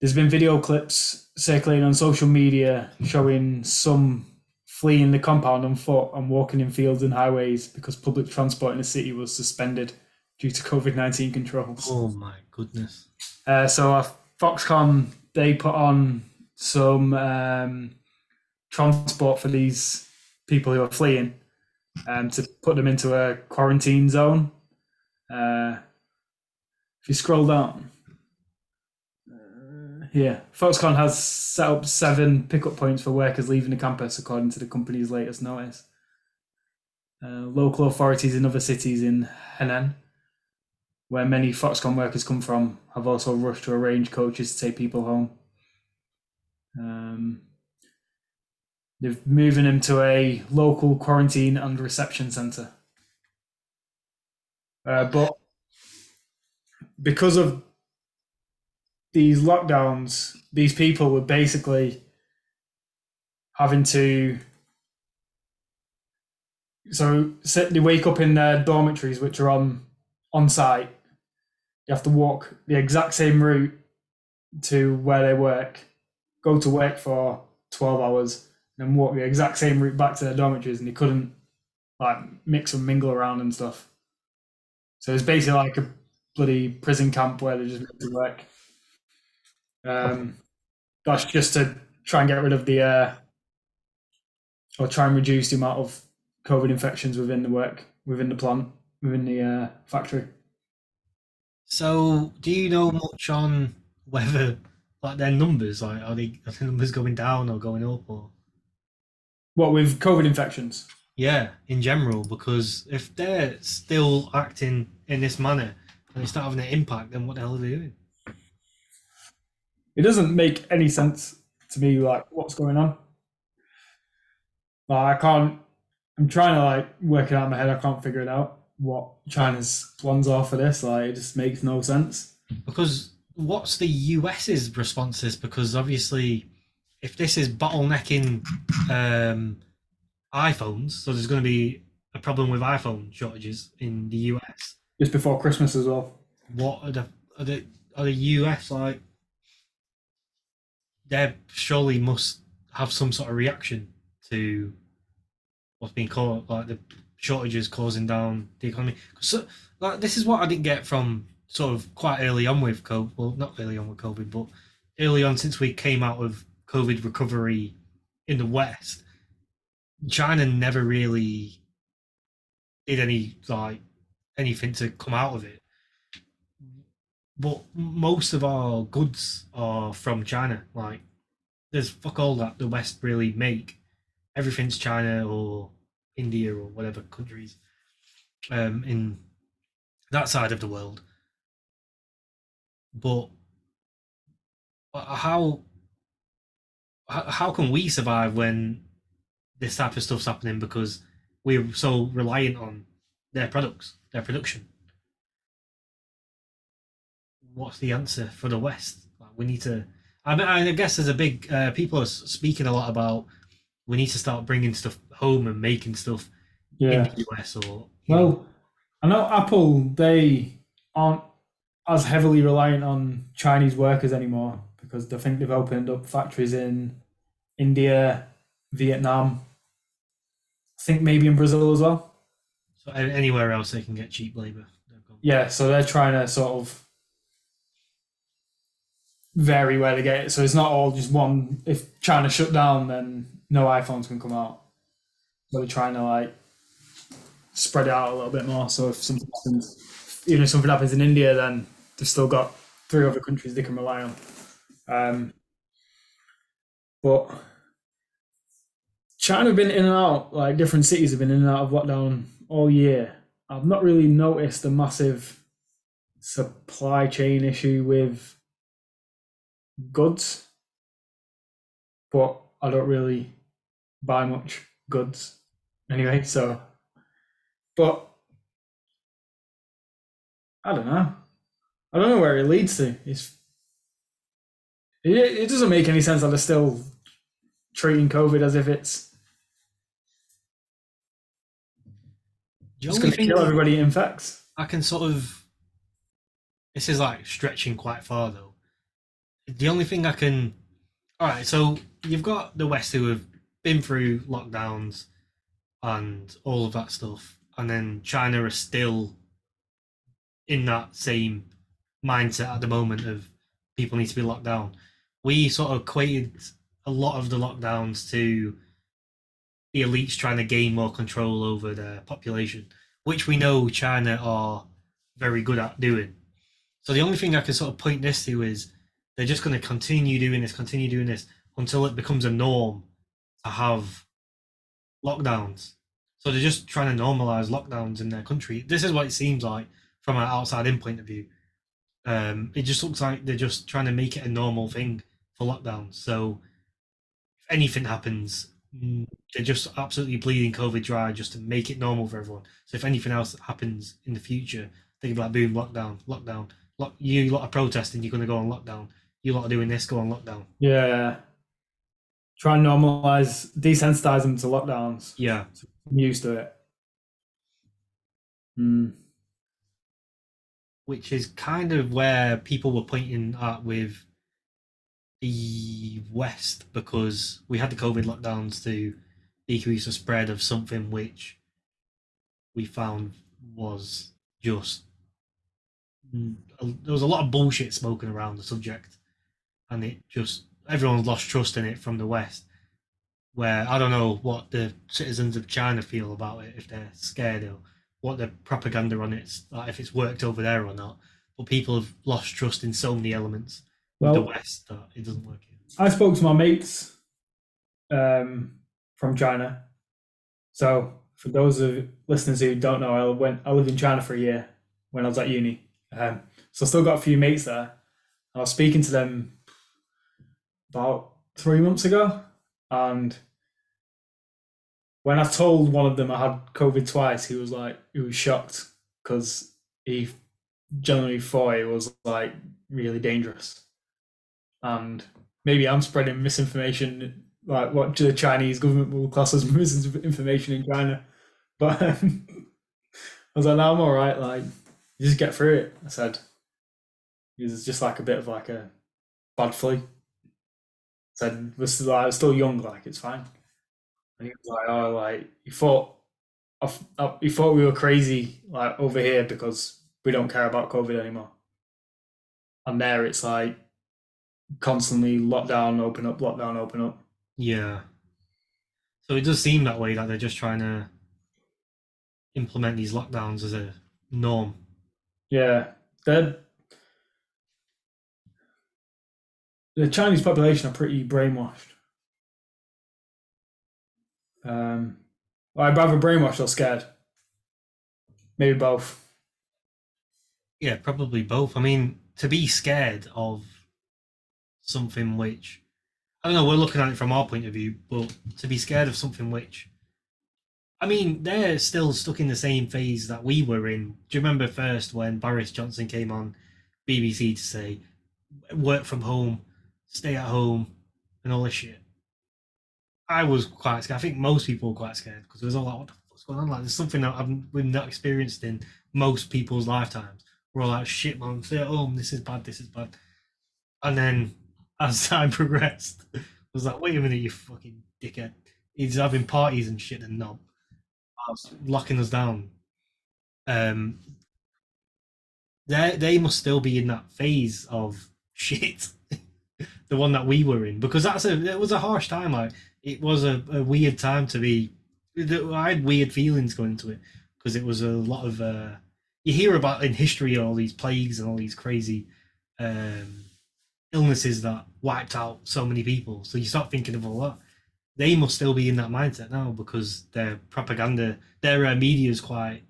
there's been video clips circulating on social media showing some fleeing the compound on foot and walking in fields and highways because public transport in the city was suspended due to COVID 19 controls. Oh my goodness. Uh, so uh, Foxconn they put on some um, transport for these people who are fleeing um, to put them into a quarantine zone. Uh, if you scroll down, yeah, Foxconn has set up seven pickup points for workers leaving the campus, according to the company's latest notice. Uh, local authorities in other cities in Henan where many Foxconn workers come from, have also rushed to arrange coaches to take people home. Um, they're moving them to a local quarantine and reception centre. Uh, but because of these lockdowns, these people were basically having to. So they wake up in their dormitories, which are on on site. You have to walk the exact same route to where they work, go to work for 12 hours, and then walk the exact same route back to their dormitories, and they couldn't like mix and mingle around and stuff. So it's basically like a bloody prison camp where they just meant to work. Um, that's just to try and get rid of the, uh, or try and reduce the amount of COVID infections within the work, within the plant within the uh, factory. So, do you know much on whether like their numbers, like are they are the numbers going down or going up or? What with COVID infections? Yeah, in general, because if they're still acting in this manner and they start having an impact, then what the hell are they doing? It doesn't make any sense to me, like what's going on. Like, I can't. I'm trying to like work it out in my head. I can't figure it out what China's plans are for this. Like, it just makes no sense. Because what's the US's responses? Because obviously, if this is bottlenecking um, iPhones, so there's going to be a problem with iPhone shortages in the US. Just before Christmas as well. What are the are the are the US like? They surely must have some sort of reaction to what's being called like the shortages causing down the economy. So, like, this is what I didn't get from sort of quite early on with COVID. Well, not early on with COVID, but early on since we came out of COVID recovery in the West. China never really did any like anything to come out of it. But most of our goods are from China. Like, there's fuck all that the West really make. Everything's China or India or whatever countries um, in that side of the world. But how how can we survive when this type of stuff's happening because we're so reliant on their products, their production? What's the answer for the West? we need to. I mean, I guess there's a big uh, people are speaking a lot about we need to start bringing stuff home and making stuff yeah. in the US or well, know. I know Apple they aren't as heavily reliant on Chinese workers anymore because they think they've opened up factories in India, Vietnam, I think maybe in Brazil as well. So anywhere else they can get cheap labor. Yeah, so they're trying to sort of vary where they get it. So it's not all just one. If China shut down, then no iPhones can come out. So they're trying to like spread it out a little bit more. So if something happens, even if something happens in India, then they've still got three other countries they can rely on. Um, but China have been in and out, like different cities have been in and out of lockdown all year. I've not really noticed a massive supply chain issue with goods, but I don't really buy much goods anyway. So, but I don't know. I don't know where it leads to. It's it, it doesn't make any sense that they're still treating COVID as if it's just going to kill everybody it infects. I can sort of. This is like stretching quite far though. The only thing I can. All right, so you've got the West who have been through lockdowns and all of that stuff, and then China are still in that same mindset at the moment of people need to be locked down. We sort of equated a lot of the lockdowns to the elites trying to gain more control over their population, which we know China are very good at doing. So the only thing I can sort of point this to is they're just going to continue doing this, continue doing this until it becomes a norm to have lockdowns. So they're just trying to normalize lockdowns in their country. This is what it seems like from an outside in point of view. Um, it just looks like they're just trying to make it a normal thing for lockdowns. So if anything happens, mm, they're just absolutely bleeding COVID dry just to make it normal for everyone. So if anything else happens in the future, can be like, boom, lockdown, lockdown. Lock, you lot are protesting, you're going to go on lockdown. You lot are doing this, go on lockdown. Yeah. Try and normalize, desensitize them to lockdowns. Yeah. I'm used to it. Mm. which is kind of where people were pointing at with the West because we had the COVID lockdowns to decrease the spread of something which we found was just mm, there was a lot of bullshit spoken around the subject, and it just everyone's lost trust in it from the West. Where I don't know what the citizens of China feel about it if they're scared or what the propaganda on it's like if it's worked over there or not. But people have lost trust in so many elements of the West that it doesn't work. Here. I spoke to my mates um, from China. So, for those of listeners who don't know, I went. I lived in China for a year when I was at uni. Um, so, I still got a few mates there. I was speaking to them about three months ago, and when I told one of them I had COVID twice, he was like, he was shocked because he generally thought it was like really dangerous and maybe I'm spreading misinformation, like what the Chinese government will class as misinformation in China. But um, I was like, no, I'm all right. Like, you just get through it. I said, it's just like a bit of like a bad flu. I said, we're still, like, we're still young, like it's fine. And he was like, oh, like he thought, I, I- he thought we were crazy, like over here because we don't care about COVID anymore. And there, it's like constantly lockdown, open up, lockdown, open up. Yeah. So it does seem that way that they're just trying to implement these lockdowns as a norm. Yeah, they're the Chinese population are pretty brainwashed. Um, I'd rather brainwashed or scared. Maybe both. Yeah, probably both. I mean, to be scared of something which I don't know, we're looking at it from our point of view, but to be scared of something which I mean, they're still stuck in the same phase that we were in. Do you remember first when Boris Johnson came on BBC to say work from home, stay at home, and all this shit? I was quite scared. I think most people were quite scared because there was all like, what the fuck's going on? Like, there's something that I've, we've not experienced in most people's lifetimes. We're all like, shit, man, stay at home. This is bad. This is bad. And then as time progressed, I was like, wait a minute, you fucking dickhead. He's having parties and shit and knob. Locking us down. Um, they they must still be in that phase of shit, the one that we were in, because that's a it was a harsh time. Like it was a, a weird time to be. I had weird feelings going into it because it was a lot of. Uh, you hear about in history all these plagues and all these crazy um, illnesses that wiped out so many people. So you start thinking of all that. They must still be in that mindset now because their propaganda, their uh, media is quite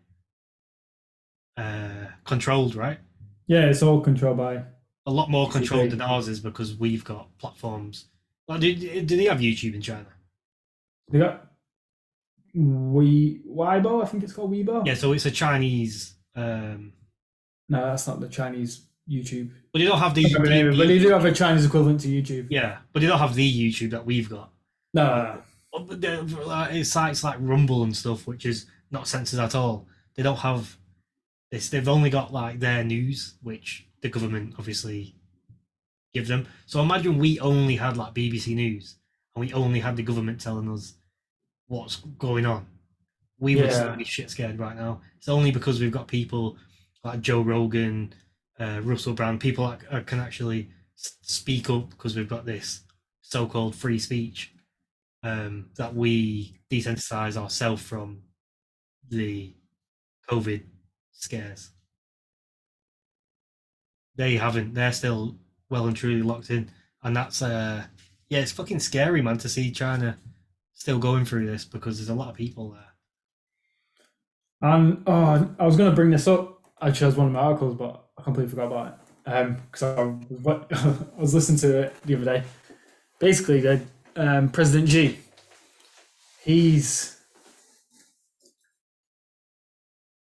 uh, controlled, right? Yeah, it's all controlled by. A lot more controlled than ours is because we've got platforms. Like, do, do they have YouTube in China? They got we Weibo, I think it's called Weibo. Yeah, so it's a Chinese. Um, No, that's not the Chinese YouTube. but they don't have the. I can't remember, the- but they do have a Chinese equivalent to YouTube. yeah, but they don't have the YouTube that we've got. No, no, no. But the- like, it's sites like Rumble and stuff, which is not censored at all. They don't have this. They've only got like their news, which the government obviously give them. So imagine we only had like BBC News and we only had the government telling us what's going on. We would still be shit scared right now. It's only because we've got people like Joe Rogan, uh, Russell Brand, people that uh, can actually speak up because we've got this so-called free speech um, that we desensitize ourselves from the COVID scares. They haven't. They're still well and truly locked in, and that's uh, yeah, it's fucking scary, man, to see China still going through this because there's a lot of people there. And oh, I was going to bring this up actually as one of my articles, but I completely forgot about it. Um, because I, what, I was listening to it the other day. Basically, the um, President G, he's.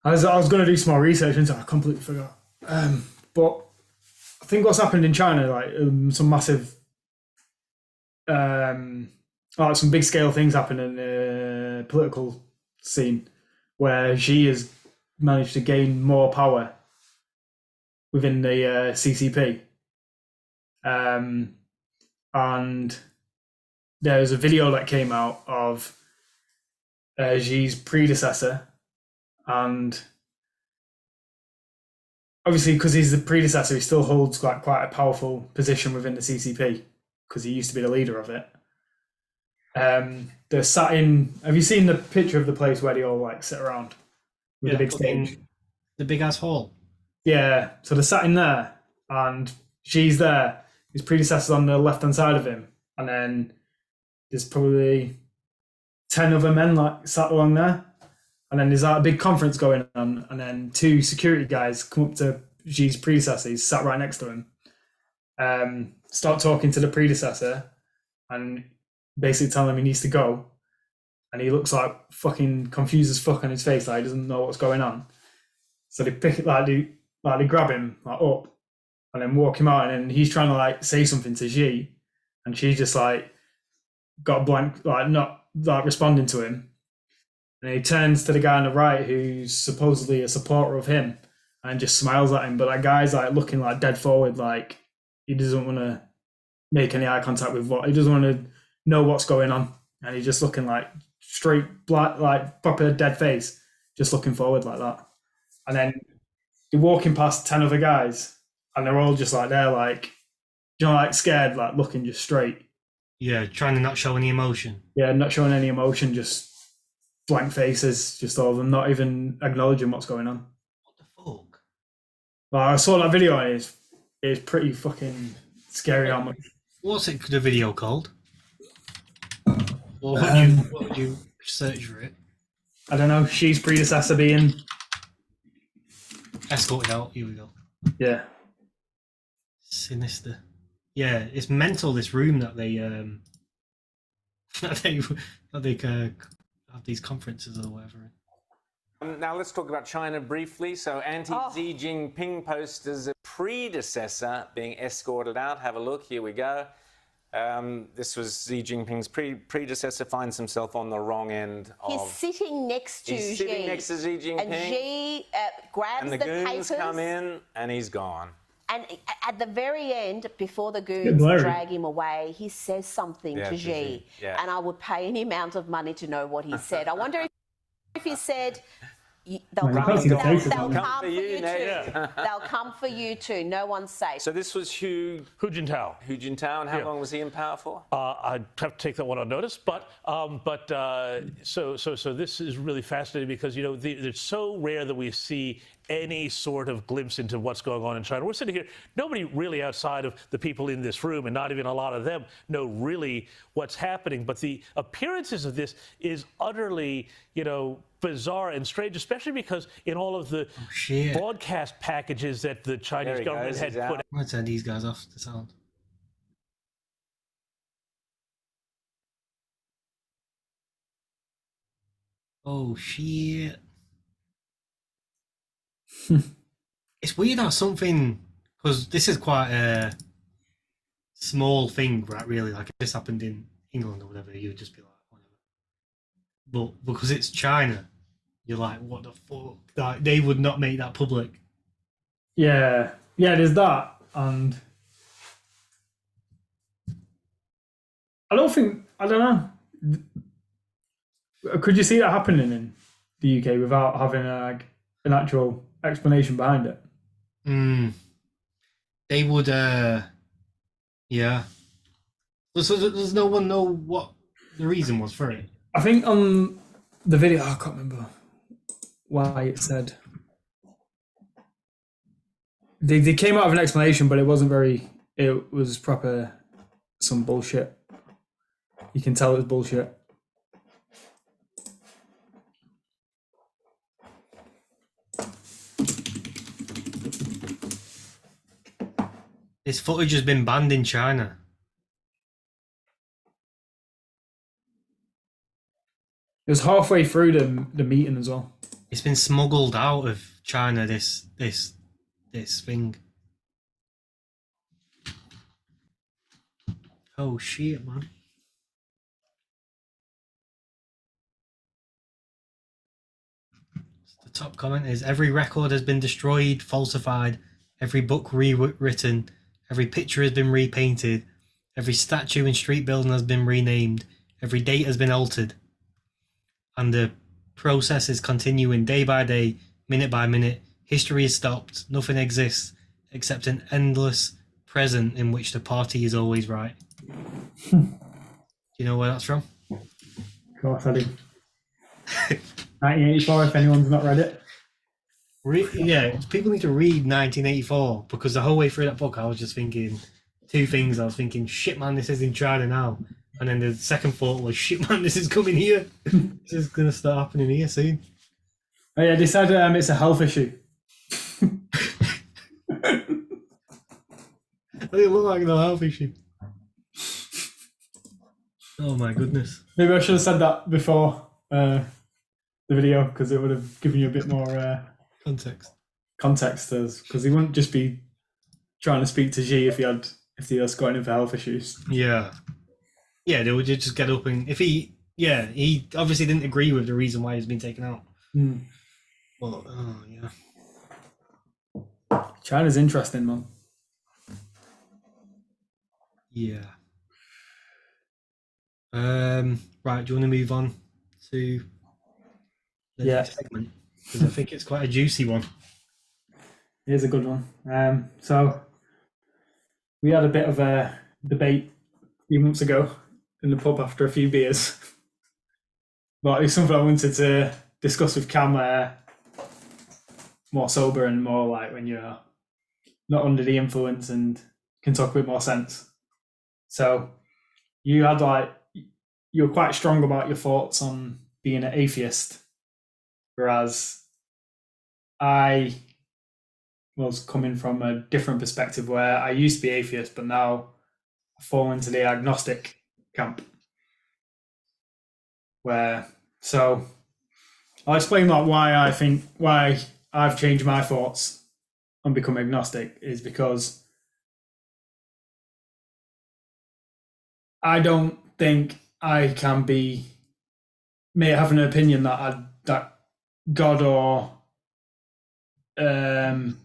I was, I was going to do some more research into it. I completely forgot. Um, but I think what's happened in China, like um, some massive, um, like some big scale things happen in the political scene where Xi has managed to gain more power within the uh, CCP. Um, and there was a video that came out of uh, Xi's predecessor, and obviously because he's the predecessor, he still holds quite quite a powerful position within the CCP because he used to be the leader of it. Um, they're sat in. Have you seen the picture of the place where they all like sit around with the big stage? the big ass hall. Yeah, so they're sat in there, and Xi's there. His predecessor's on the left hand side of him, and then there's probably ten other men like sat along there, and then there's like a big conference going on, and then two security guys come up to Xi's predecessor. He's sat right next to him. Um, start talking to the predecessor, and basically telling him he needs to go, and he looks like fucking confused as fuck on his face, like he doesn't know what's going on. So they pick it like they like they grab him like up and then walk him out and he's trying to like say something to Xi and Xi's just like got blank like not like responding to him. And he turns to the guy on the right who's supposedly a supporter of him and just smiles at him. But that guy's like looking like dead forward, like he doesn't want to make any eye contact with what he doesn't want to know what's going on. And he's just looking like straight black like proper dead face, just looking forward like that and then you're walking past 10 other guys and they're all just like they're like you know like scared like looking just straight Yeah, trying to not show any emotion. yeah not showing any emotion just blank faces just all of them not even acknowledging what's going on What the fuck? well, i saw that video and it's it's pretty fucking scary how much What's it? The video called? What would you? Um, What would you search for it? i don't know Xi's predecessor being Escorted out. Here we go. yeah Sinister. Yeah, it's mental. This room that they um that they that they uh, have these conferences or whatever. Um, Now let's talk about China briefly. So anti-Xi Jinping posters, predecessor being escorted out. Have a look. Here we go. Um, this was Xi Jinping's pre- predecessor finds himself on the wrong end He's sitting next to He's Xi. sitting next to Xi Jinping. And Xi uh, grabs and the, the, goons papers. come in, and he's gone. And at the very end, before the bit goons drag him away, he says something Yeah, to to Xi. Xi, yeah. And I would pay any amount of money to know what he said. I wonder if, if he said, "You- they'll, Man, come, can't see the they'll, they'll on come for you, too. Nate. they'll come for you too. No one's safe. So this was Hu Hu Jintao. Hu Jintao, and how Yeah. long was he in power for? Uh, I'd have to take that one on notice, but um, but uh, so so so this is really fascinating because you know the, it's so rare that we see any sort of glimpse into what's going on in China. We're sitting here, nobody really outside of the people in this room, and not even a lot of them know really what's happening. But the appearances of this is utterly you know bizarre and strange, especially because in all of the oh, shit. broadcast packages that the Chinese government goes, had put out. I'm gonna turn these guys off the sound. Oh shit! it's weird how something because this is quite a small thing, right? Really, like if this happened in England or whatever, you would just be like, whatever. But because it's China, you're like, what the fuck? Like, they would not make that public. Yeah, yeah. There's that, and I don't think I don't know. Could you see that happening in the UK without having like an actual explanation behind it? Mm. They would, uh, yeah. So does no one know what the reason was for it? I think on the video, I can't remember why it said. They, they came out of an explanation, but it wasn't very. It was proper some bullshit. You can tell it was bullshit. This footage has been banned in China. It was halfway through the the meeting as well. It's been smuggled out of China. This this this thing. Oh shit, man! The top comment is: Every record has been destroyed, falsified. Every book rewritten. Every picture has been repainted. Every statue and street building has been renamed. Every date has been altered. And the process is continuing day by day, minute by minute. History is stopped. Nothing exists except an endless present in which the party is always right. do you know where that's from? Of course, I do. 1984, if anyone's not read it. Re- yeah, people need to read 1984 because the whole way through that book, I was just thinking two things. I was thinking, shit, man, this is in China now. And then the second thought was, shit, man, this is coming here. this is going to start happening here soon. Oh, yeah, said um, it's a health issue. It look like a health issue? Oh my goodness. Maybe I should have said that before uh, the video because it would have given you a bit more uh, Context. context because he wouldn't just be trying to speak to G if he had if he was got any health issues. Yeah. Yeah, they would just get up and if he, yeah, he obviously didn't agree with the reason why he's been taken out. Hmm. Well, oh yeah. China's interesting, man. Yeah. Um. Right. Do you want to move on to the Yeah. next segment? Because I think it's quite a juicy one. Here's a good one. Um, so we had a bit of a debate a few months ago in the pub after a few beers. but it's something I wanted to discuss with Cam uh, more sober and more like when you're not under the influence and can talk with more sense. So you had like you were quite strong about your thoughts on being an atheist, whereas I was coming from a different perspective where I used to be atheist, but now I fall into the agnostic camp. Where so I'll explain like why I think why I've changed my thoughts and become agnostic is because I don't think I can be may have an opinion that I, that God or um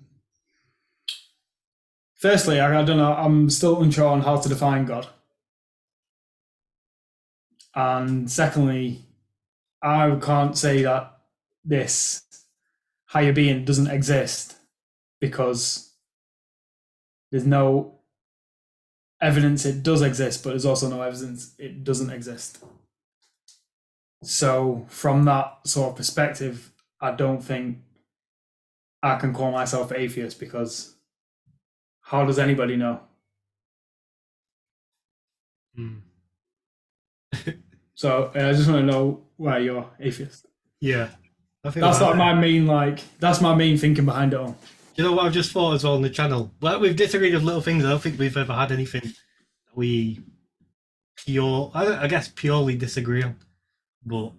firstly I, I don't know i'm still unsure on how to define god and secondly i can't say that this higher being doesn't exist because there's no evidence it does exist but there's also no evidence it doesn't exist so from that sort of perspective i don't think I can call myself atheist because how does anybody know? Hmm. So uh, I just want to know why you're atheist. Yeah. That's like like my main like. That's my main thinking behind it all. You know what I've just thought as well on the channel? Well, we've disagreed with little things. I don't think we've ever had anything that we pure, I, I guess, purely disagree on. But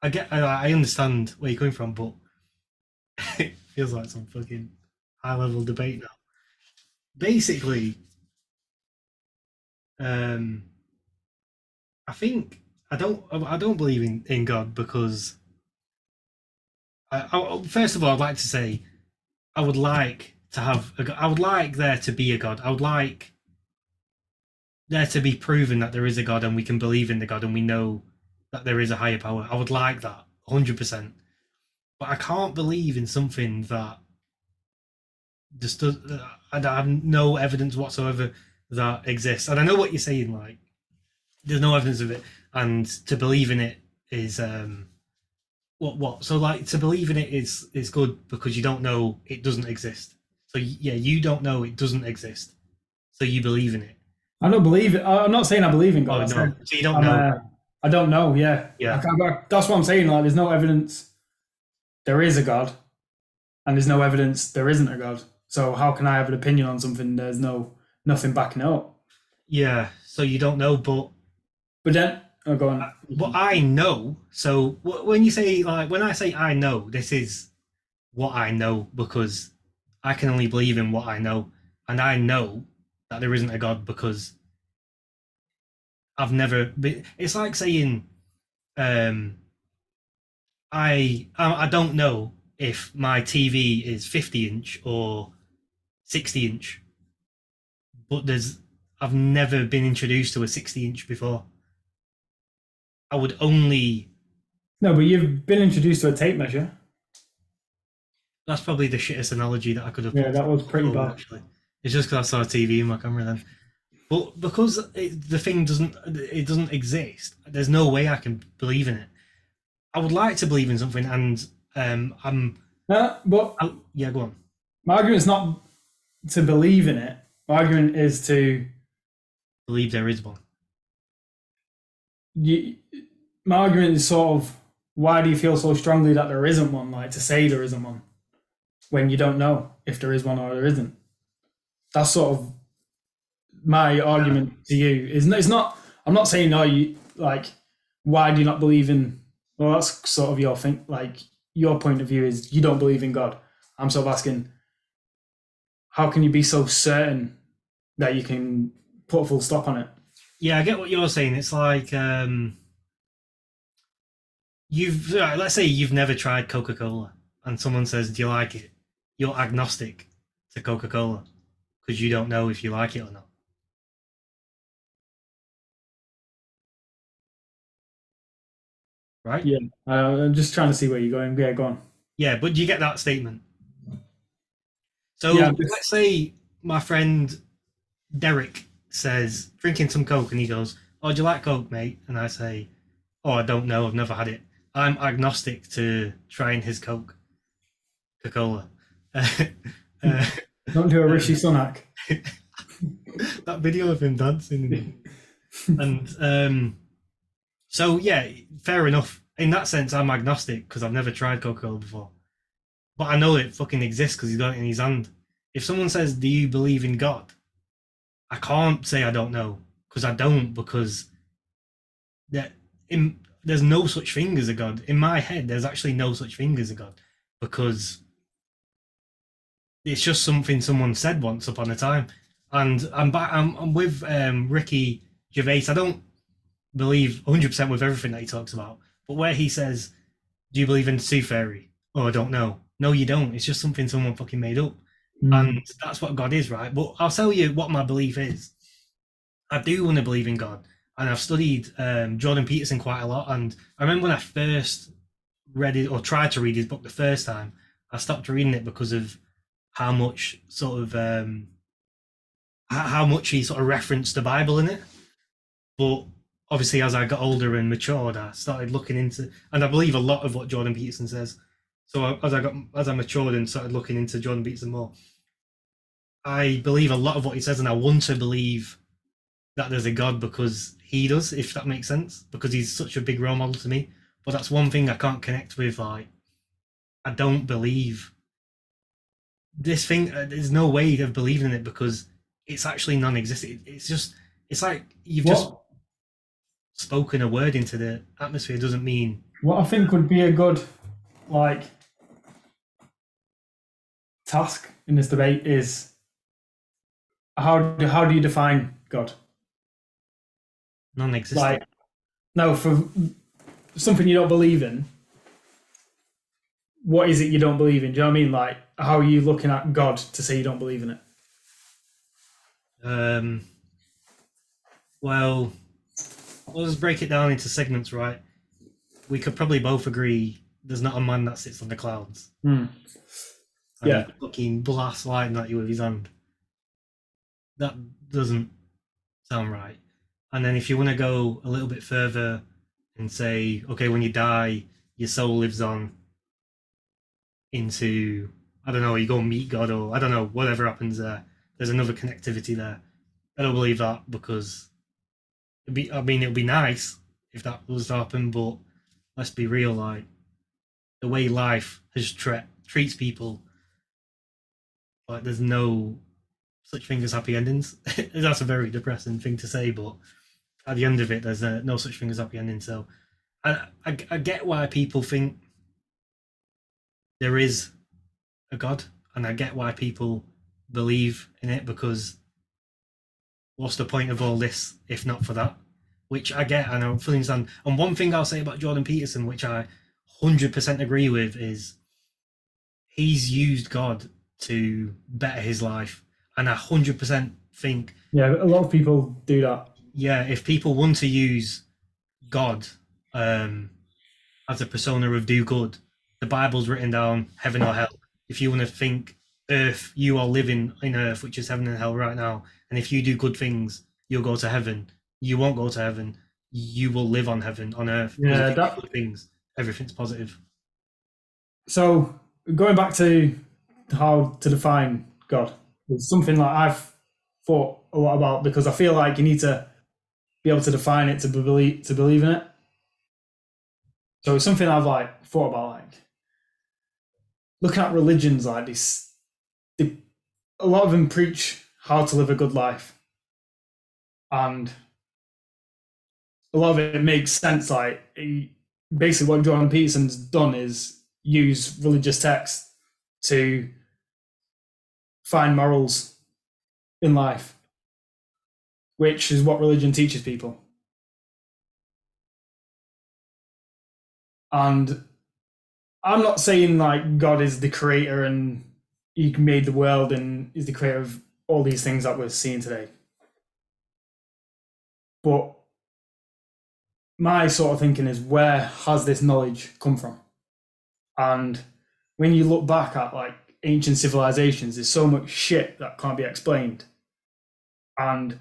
I get, I, I understand where you're coming from, but it feels like some fucking high level debate now. Basically, um, I think I don't, I don't believe in in God because I, I, first of all, I'd like to say, I would like to have. A, I would like there to be a God. I would like there to be proven that there is a God and we can believe in the God and we know that there is a higher power. I would like that, hundred percent. But I can't believe in something that just does. Uh, I have no evidence whatsoever that exists. And I know what you're saying. Like, there's no evidence of it, and to believe in it is um what what so like to believe in it is is good because you don't know it doesn't exist so yeah you don't know it doesn't exist so you believe in it I don't believe it. I'm not saying I believe in oh God. I no so you don't I'm, know uh, I don't know. Yeah, Yeah. I I- that's what I'm saying. Like, there's no evidence there is a God, and there's no evidence there isn't a God. So how can I have an opinion on something there's no nothing backing up? yeah so you don't know but But then, oh, go on. what i know. So when you say like when i say i know this is what i know because i can only believe in what i know. And i know that there isn't a god because i've never it's like saying um i i, don't know if my tv is 50 inch or 60 inch but there's i've never been introduced to a 60 inch before i would only No, but you've been introduced to a tape measure. That's probably the shittest analogy that I could have. Yeah, that was pretty bad. Actually, it's just because I saw a TV in my camera then. But because it, the thing doesn't, it doesn't exist. There's no way I can believe in it. I would like to believe in something, and um, I'm. Uh, but I, yeah, go on. my argument is not to believe in it. My argument is to Believe there is one. you, my argument is sort of why do you feel so strongly that there isn't one? Like to say there isn't one when you don't know if there is one or there isn't. That's sort of my argument to you. Is it's not. I'm not saying no. You like why do you not believe in? Well, that's sort of your thing. Like your point of view is you don't believe in God. I'm sort of asking, how can you be so certain that you can put a full stop on it? Yeah, I get what you're saying. It's like um, you've right, let's say you've never tried Coca Cola, and someone says, "Do you like it?" You're agnostic to Coca Cola because you don't know if you like it or not. Right? Yeah, uh, I'm just trying to see where you're going. Yeah, go on. Yeah, but do you get that statement? So Yeah, but- let's say my friend Derek says drinking some Coke and he goes, Oh, do you like Coke, mate? And I say, Oh, I don't know, I've never had it. I'm agnostic to trying his Coke. Coca Cola. uh, Don't do a Rishi Sunak. that video of him dancing and um so yeah fair enough in that sense i'm agnostic because i've never tried coca-cola before but i know it fucking exists because he's got it in his hand if someone says do you believe in god i can't say i don't know because i don't because that in there's no such thing as a god in my head there's actually no such thing as a god because it's just something someone said once upon a time and I'm back. I'm, I'm with um, Ricky Gervais. I don't believe 100 percent with everything that he talks about, but where he says, "Do you believe in Tooth Fairy?" Oh, I don't know. No, you don't. It's just something someone fucking made up, and that's what God is, right? But I'll tell you what my belief is. I do want to believe in God, and I've studied um, Jordan Peterson quite a lot. And I remember when I first read it or tried to read his book the first time, I stopped reading it because of how much sort of um, how much he sort of referenced the Bible in it. But obviously, as I got older and matured, I started looking into, and I believe a lot of what Jordan Peterson says. So as I got as I matured and started looking into Jordan Peterson more, I believe a lot of what he says, and I want to believe that there's a God because he does, if that makes sense, because he's such a big role model to me. But that's one thing I can't connect with. Like, I don't believe this thing. uh, There's no way of believing in it because it's actually non-existent. It's just, it's like you've just spoken a word into the atmosphere. Doesn't mean what I think would be a good like task in this debate is how do, how do you define God? Non-existent. Like, no, for something you don't believe in. what is it you don't believe in? Do you know what I mean? Like, how are you looking at God to say you don't believe in it? Um, well, let's break it down into segments, right? We could probably both agree there's not a man that sits on the clouds. And Yeah. Fucking blast lightning at you with his hand. That doesn't sound right. And then if you want to go a little bit further and say, okay, when you die, your soul lives on into, I don't know, you go meet God or I don't know, whatever happens there. There's another connectivity there. I don't believe that because it'd be, I mean, it would be nice if that was to happen, but let's be real, like the way life has tre- treats people, like there's no such thing as happy endings. That's a very depressing thing to say, but at the end of it, there's uh, no such thing as happy ending. So I, I, I get why people think there is a God, and I get why people believe in it because what's the point of all this if not for that? Which I get and I fully understand. And one thing I'll say about Jordan Peterson, which I 100% agree with, is he's used God to better his life. And I 100% think Yeah, a lot of people do that. Yeah, if people want to use God um, as a persona of do good, the Bible's written down heaven or hell. If you want to think earth, you are living in earth, which is heaven and hell right now. And if you do good things, you'll go to heaven. You won't go to heaven. You will live on heaven, on earth. Yeah, if you do that- good things, everything's positive. So going back to how to define God, it's something that I've thought a lot about because I feel like you need to be able to define it to believe to believe in it. So it's something I've like thought about, like looking at religions like this. They, a lot of them preach how to live a good life, and a lot of it makes sense. Like basically, what Jordan Peterson's done is use religious text to find morals in life, which is what religion teaches people. And I'm not saying like God is the creator and he made the world and is the creator of all these things that we're seeing today. But my sort of thinking is where has this knowledge come from? And when you look back at like ancient civilizations, there's so much shit that can't be explained. And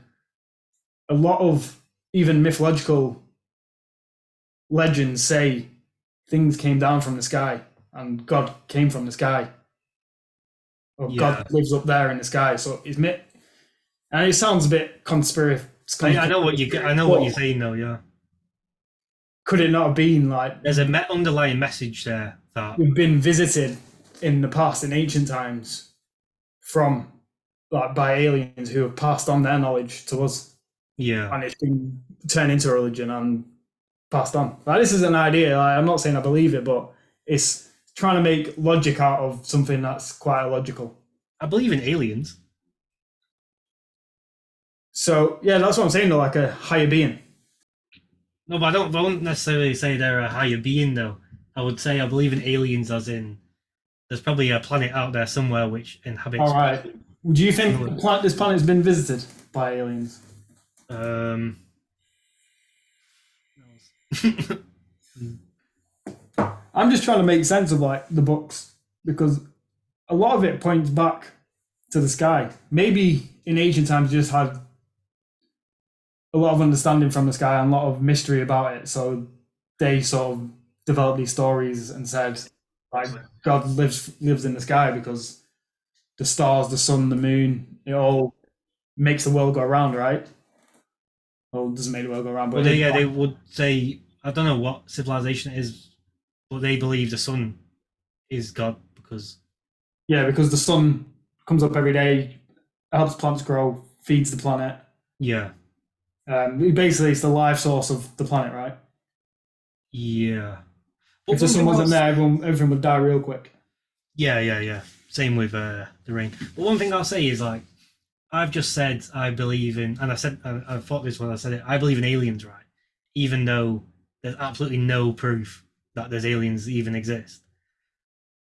a lot of even mythological legends say things came down from the sky and God came from the sky. Or God lives up there in the sky. So it's myth. And it sounds a bit conspiracy. I, I know what you I know what you're saying though. Yeah, Could it not have been like there's a me- underlying message there that we've been visited in the past in ancient times from like by aliens who have passed on their knowledge to us yeah and it's been turned into a religion and passed on like this is an idea like, i'm not saying i believe it but it's trying to make logic out of something that's quite illogical I believe in aliens. so yeah that's what i'm saying though like a higher being No, but I don't, I won't necessarily say they're a higher being, though. I would say I believe in aliens, as in there's probably a planet out there somewhere which inhabits. all right do you think planet, this planet's been visited by aliens Um, I'm just trying to make sense of like the books because a lot of it points back to the sky. Maybe in ancient times you just had a lot of understanding from the sky and a lot of mystery about it. So they sort of developed these stories and said like God lives lives in the sky because the stars, the sun, the moon, it all makes the world go around, right? Well, it doesn't make the world go around, but well, they, yeah, they would say I don't know what civilization it is, but they believe the sun is God because Yeah, because the sun comes up every day, helps plants grow, feeds the planet. yeah, Um, basically, it's the life source of the planet, right? yeah. if the sun wasn't there, everyone, everything would die real quick. Yeah, yeah, yeah. Same with uh, the rain. But one thing I'll say is like, I've just said I believe in, and I said I, I thought this when I said it. I believe in aliens, right? Even though there's absolutely no proof that there's aliens even exist.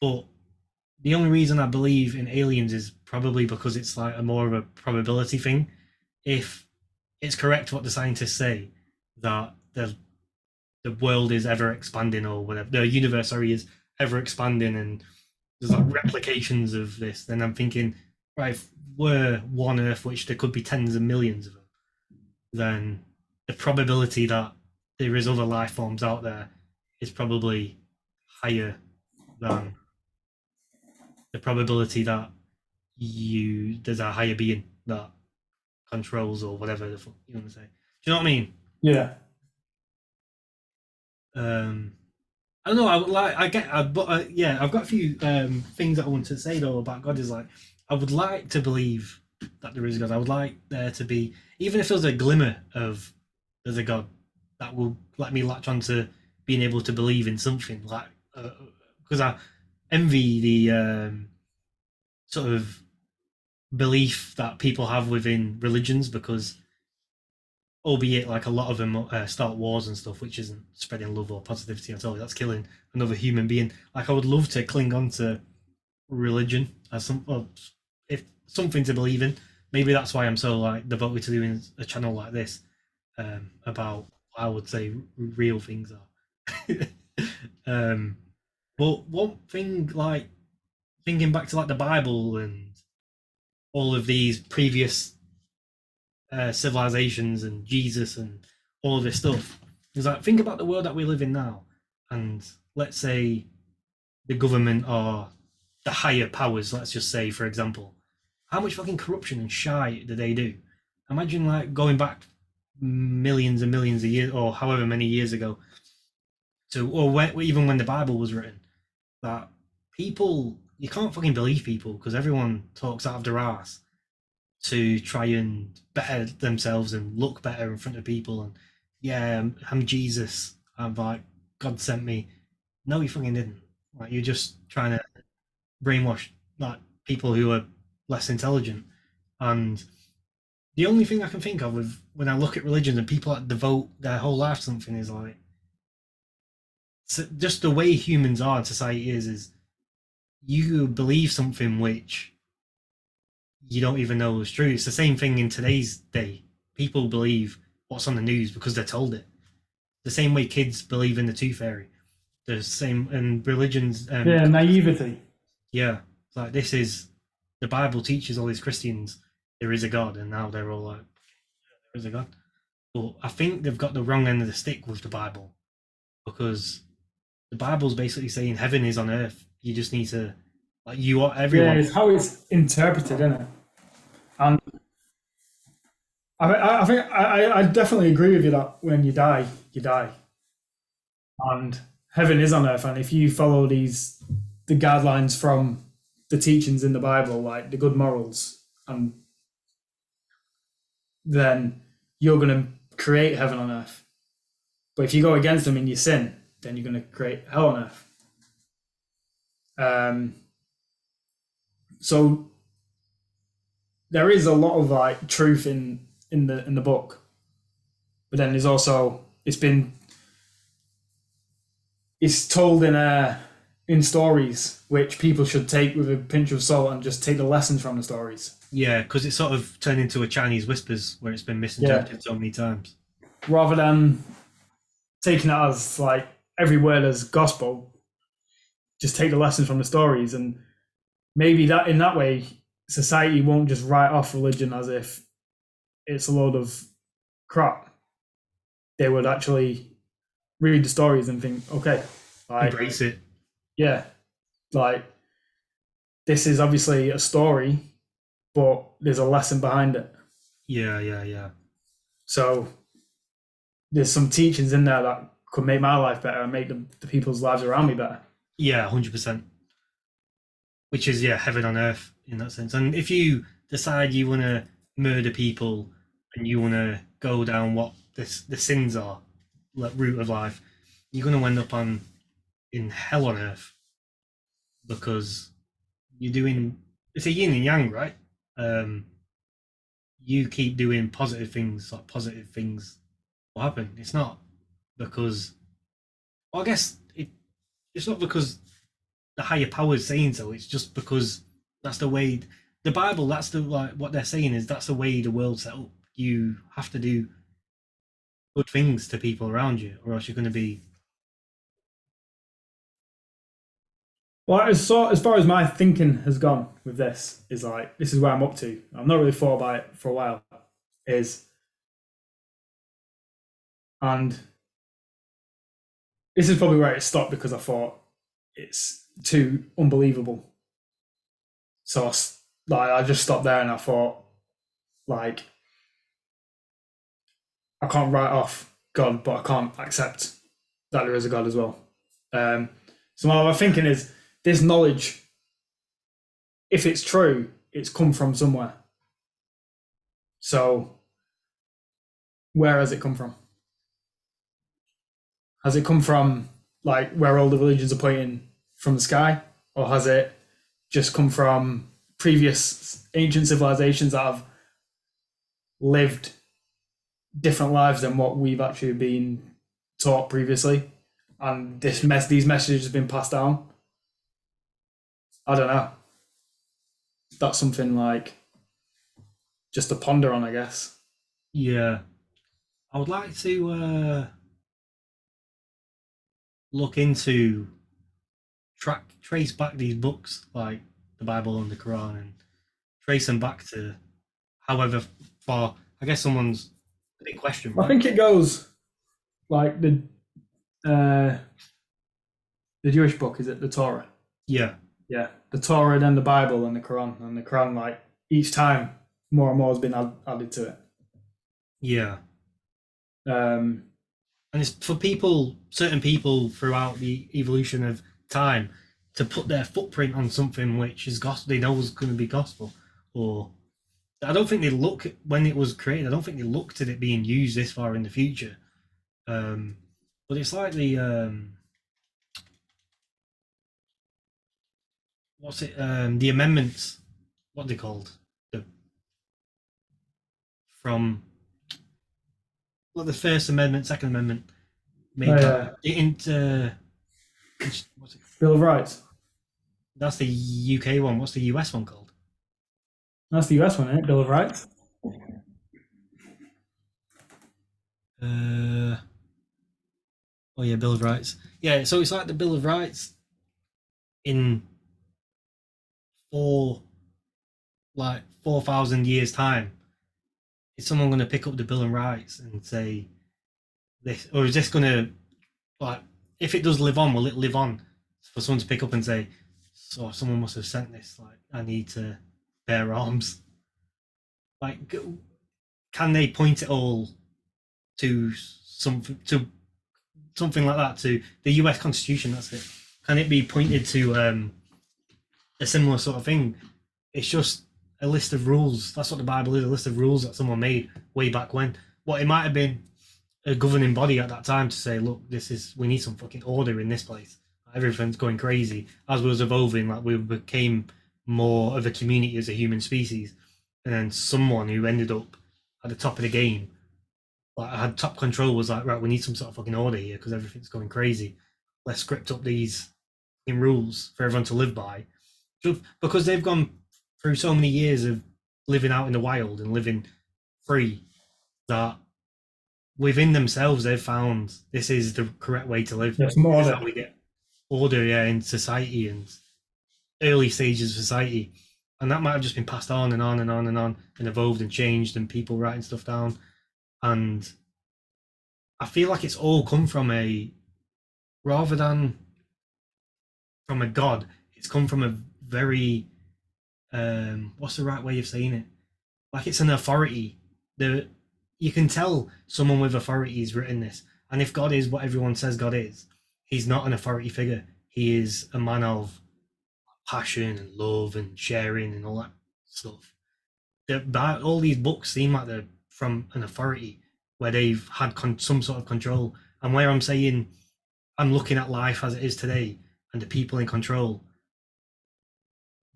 But the only reason I believe in aliens is probably because it's like a more of a probability thing. If it's correct what the scientists say that the the world is ever expanding or whatever, the universe sorry is ever expanding and there's like replications of this, then I'm thinking, right, if we're one Earth, which there could be tens of millions of them, then the probability that there is other life forms out there is probably higher than the probability that you there's a higher being that controls or whatever the fuck you want to say. Do you know what I mean? Yeah. Um, I don't know. I like. I get. I, but uh, yeah, I've got a few um things that I want to say though about God. Is like I would like to believe that there is a God. I would like there to be, even if there's a glimmer of there's a God, that will let me latch on to being able to believe in something. Like because I envy the um, sort of belief that people have within religions because albeit like a lot of them uh, start wars and stuff which isn't spreading love or positivity at all that's killing another human being like i would love to cling on to religion as some something to believe in maybe that's why i'm so like devoted to doing a channel like this um about i would say real things are um but one thing like thinking back to like the bible and all of these previous uh, civilizations and Jesus and all of this stuff. is like think about the world that we live in now, and let's say the government or the higher powers. Let's just say, for example, how much fucking corruption and shy do they do? Imagine like going back millions and millions of years, or however many years ago, to or when, even when the Bible was written, that people you can't fucking believe people because everyone talks out of their ass to try and better themselves and look better in front of people. And yeah, I'm, I'm Jesus. I'm like God sent me. No, you fucking didn't. Like you're just trying to brainwash like people who are less intelligent. And the only thing I can think of with when I look at religions and people that devote their whole life to something is like so just the way humans are in society is is you believe something which you don't even know is true. It's the same thing in today's day. People believe what's on the news because they're told it. The same way kids believe in the tooth fairy. The same and religions. Um, yeah, naivety. Yeah, like this is the Bible teaches all these Christians there is a God, and now they're all like, there is a God. But I think they've got the wrong end of the stick with the Bible because the Bible's basically saying heaven is on earth. You just need to like you are everyone. Yeah, it's how it's interpreted, isn't it? And I, I think I, I definitely agree with you that when you die, you die, and heaven is on earth. And if you follow these the guidelines from the teachings in the Bible, like the good morals, and then you're going to create heaven on earth. But if you go against them in your sin, then you're going to create hell on earth. Um, so there is a lot of like truth in in the in the book, but then there's also it's been it's told in a in stories which people should take with a pinch of salt and just take the lessons from the stories. Yeah, because it's sort of turned into a Chinese whispers where it's been misinterpreted yeah. so many times. Rather than taking it as like every word as gospel, just take the lessons from the stories and maybe that in that way society won't just write off religion as if it's a load of crap. They would actually read the stories and think, okay, like, embrace it. Yeah, like this is obviously a story, but there's a lesson behind it. Yeah, yeah, yeah. So there's some teachings in there that could make my life better and make the, the people's lives around me better. Yeah, hundred percent. Which is yeah, heaven on earth in that sense. And if you decide you want to murder people and you want to go down what this the sins are, like root of life, you're going to end up on in hell on earth because you're doing it's a yin and yang, right? Um, you keep doing positive things, like positive things will happen. It's not because, well, I guess it, it's not because the higher powers saying so. It's just because that's the way the Bible. That's the like what they're saying is that's the way the world's set up. You have to do good things to people around you, or else you're going to be. Well, as, so, as far as my thinking has gone with this, is like this is where I'm up to. I'm not really thought about it for a while. Is and this is probably where it stopped because I thought it's too unbelievable. So I, like I just stopped there and I thought, like, I can't write off God, but I can't accept that there is a God as well. Um, so my thinking is this knowledge, if it's true, it's come from somewhere. So where has it come from? Has it come from like where all the religions are pointing from the sky, or has it just come from previous ancient civilizations that have lived different lives than what we've actually been taught previously, and this mess these messages have been passed down? I don't know. That's something like just to ponder on, I guess. Yeah, I would like to uh, look into track trace back these books like the Bible and the Quran and trace them back to however far. I guess someone's a big question. I think it goes like the uh, the Jewish book is it the Torah? yeah, Yeah, the Torah, then the Bible, and the Quran, and the Quran like each time more and more has been add, added to it. yeah. Um, and it's for people certain people throughout the evolution of time to put their footprint on something which is gospel they know is going to be gospel or i don't think they look when it was created i don't think they looked at it being used this far in the future um but it's like the um what's it um the amendments what are they called the from well, the First Amendment, Second Amendment, made Oh, that the inter. What's it? Bill of Rights. That's the UK one. What's the US one called? That's the US one, isn't it? Bill of Rights. Uh, oh yeah, Bill of Rights. Yeah, so it's like the Bill of Rights in four, like four thousand years time. Is someone going to pick up the Bill of Rights and say this, or is this going to, like, if it does live on, will it live on for someone to pick up and say, "So someone must have sent this. Like, I need to bear arms." Like, can they point it all to something to something like that to the US Constitution. That's it. Can it be pointed to um, a similar sort of thing? It's just a list of rules. That's what the Bible is—a list of rules that someone made way back when. What it might have been a governing body at that time to say, "Look, this is we need some fucking order in this place. Everything's going crazy." As we was evolving, like we became more of a community as a human species, and then someone who ended up at the top of the game like I had top control was like, right, we need some sort of fucking order here because everything's going crazy. Let's script up these rules for everyone to live by. Because they've gone through so many years of living out in the wild and living free that within themselves they've found this is the correct way to live. There's more This is order. how we get order yeah, in society and early stages of society. And that might have just been passed on and on and on and on and evolved and changed and people writing stuff down and I feel like it's all come from a rather than from a god, it's come from a very um what's the right way of saying it? Like it's an authority. The you can tell someone with authority has written this. And if God is what everyone says God is, he's not an authority figure. He is a man of passion and love and sharing and all that stuff. Bi- all these books seem like they're from an authority where they've had con- some sort of control. And where I'm saying I'm looking at life as it is today and the people in control,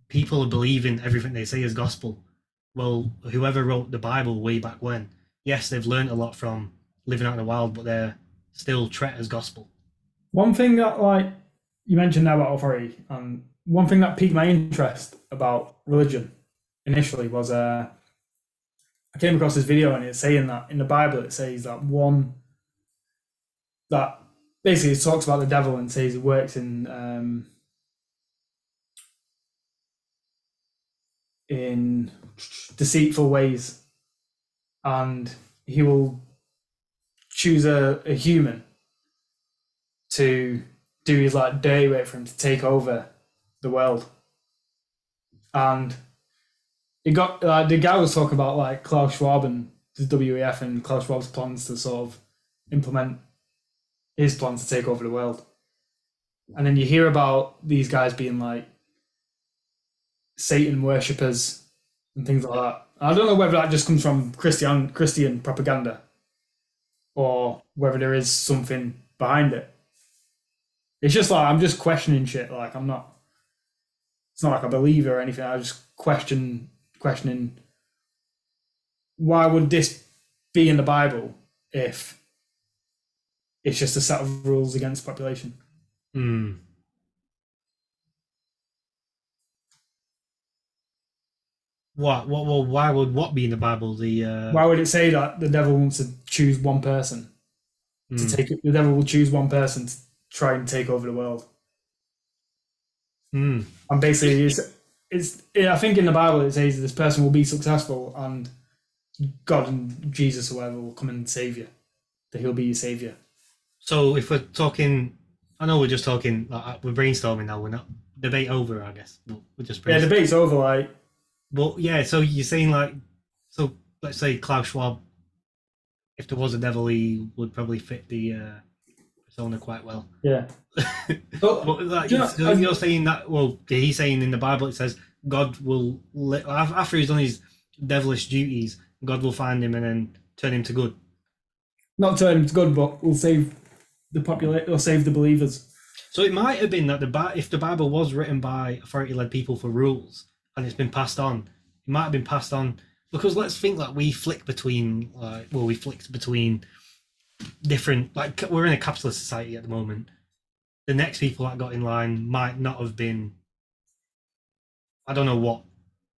people believing everything they say is gospel. Well, whoever wrote the Bible way back when, yes, they've learned a lot from living out in the wild, but they're still treat as gospel. One thing that like you mentioned now about authority, and one thing that piqued my interest about religion initially was uh, I came across this video and it's saying that in the Bible it says that one that basically it talks about the devil and says it works in um, in deceitful ways, and he will choose a, a human to do his like dirty work for him to take over the world. And it got the guy was talking about like Klaus Schwab and the WEF and Klaus Schwab's plans to sort of implement his plans to take over the world. And then you hear about these guys being like Satan worshippers and things like that. I don't know whether that just comes from Christian Christian propaganda or whether there is something behind it. It's just like I'm just questioning shit. Like I'm not. It's not like I believe or anything. I just question questioning why would this be in the Bible if it's just a set of rules against population. Hmm. What? What? Well, why would what be in the Bible? The uh, Why would it say that the devil wants to choose one person hmm. to take? The devil will choose one person to try and take over the world. Hmm. And basically, it's, it's I think in the Bible it says this person will be successful and God and Jesus or whoever, will come and save you. That he'll be your savior. So if we're talking, I know we're just talking. Like, we're brainstorming now. We're not debate over, I guess. We're just Yeah, debate's over. Like But yeah, so you're saying like, so let's say Klaus Schwab, if there was a devil, he would probably fit the uh, persona quite well. yeah. Oh, But like, you know, you're saying that? Well, he's saying in the Bible it says God will let, after he's done his devilish duties, God will find him and then turn him to good. not turn him to good, but will save the population or save the believers. So it might have been that the if the Bible was written by authority-led people for rules and it's been passed on, it might have been passed on because let's think that we flick between like well we flicked between different like we're in a capitalist society at the moment. The next people that got in line might not have been. I don't know what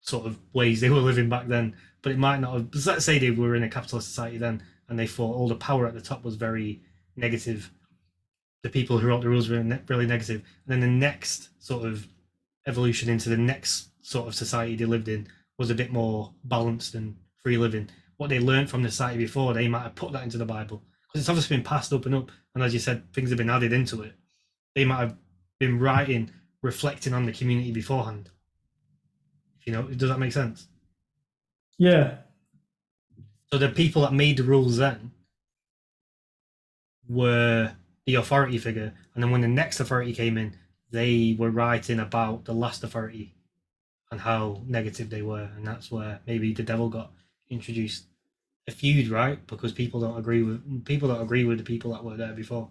sort of ways they were living back then, but it might not have. Let's say they were in a capitalist society then, and they thought all the power at the top was very negative the people who wrote the rules were really negative. And then the next sort of evolution into the next sort of society they lived in was a bit more balanced and free living. What they learned from the society before, they might have put that into the Bible because it's obviously been passed up and up. And as you said, things have been added into it. They might have been writing, reflecting on the community beforehand. You know, does that make sense? Yeah, So the people that made the rules then were the authority figure, and then when the next authority came in, they were writing about the last authority and how negative they were, and that's where maybe the devil got introduced. A feud, right? Because people don't agree with people don't agree with the people that were there before.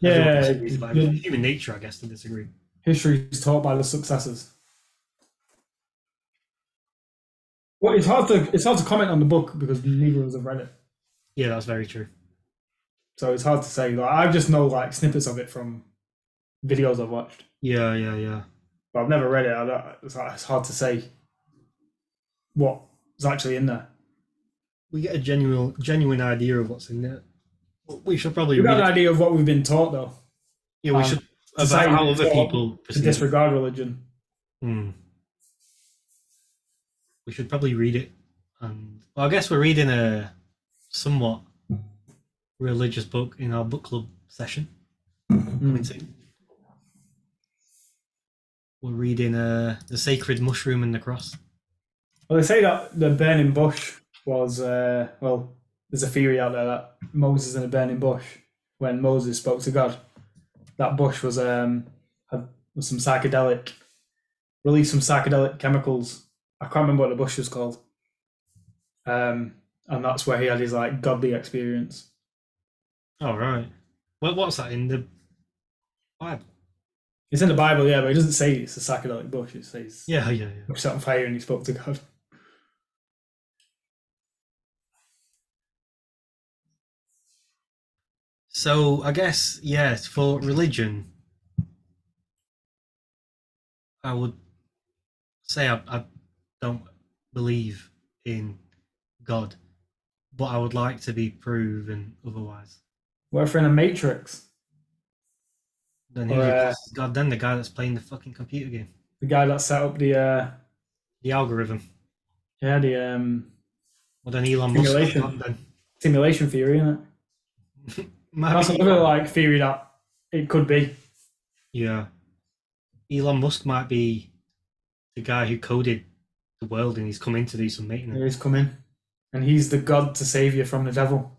Yeah, yeah. human nature, I guess, to disagree. history is taught by the successors. Well, it's hard to it's hard to comment on the book because neither of us have read it, Yeah, that's very true. so it's hard to say. Like I just know like snippets of it from videos I've watched, Yeah, yeah, yeah. But I've never read it. I don't, it's, it's hard to say what is actually in there. We get a genuine, genuine idea of what's in there. We should probably We've got read an it. idea of what we've been taught, though, Yeah, we um, should about society how is other people to disregard religion. Hmm. We should probably read it, and well, I guess we're reading a somewhat religious book in our book club session. coming soon. We're reading uh, the Sacred Mushroom and the Cross. Well, they say that the burning bush was uh, well. There's a theory out there that Moses in a burning bush, when Moses spoke to God, that bush was um had was some psychedelic, released some psychedelic chemicals. I can't remember what the bush was called. Um, and that's where he had his like godly experience. Oh right. What what's that in the Bible? It's in the Bible, yeah, but it doesn't say it's a psychedelic bush. It says Yeah, yeah, yeah. set on fire and he spoke to God. So I guess yes, for religion, I would say I, I don't believe in God, but I would like to be proven otherwise. What if we're in a matrix? Then who Or, uh? Then the guy that's playing the fucking computer game, The guy that set up the uh the algorithm. yeah, the um Well, then Elon Musk. Simulation. God, then simulation theory, isn't it? That's another like theory that it could be. Yeah. Elon Musk might be the guy who coded the world and he's come in to do some maintenance. There is coming. And he's the God to save you from the devil.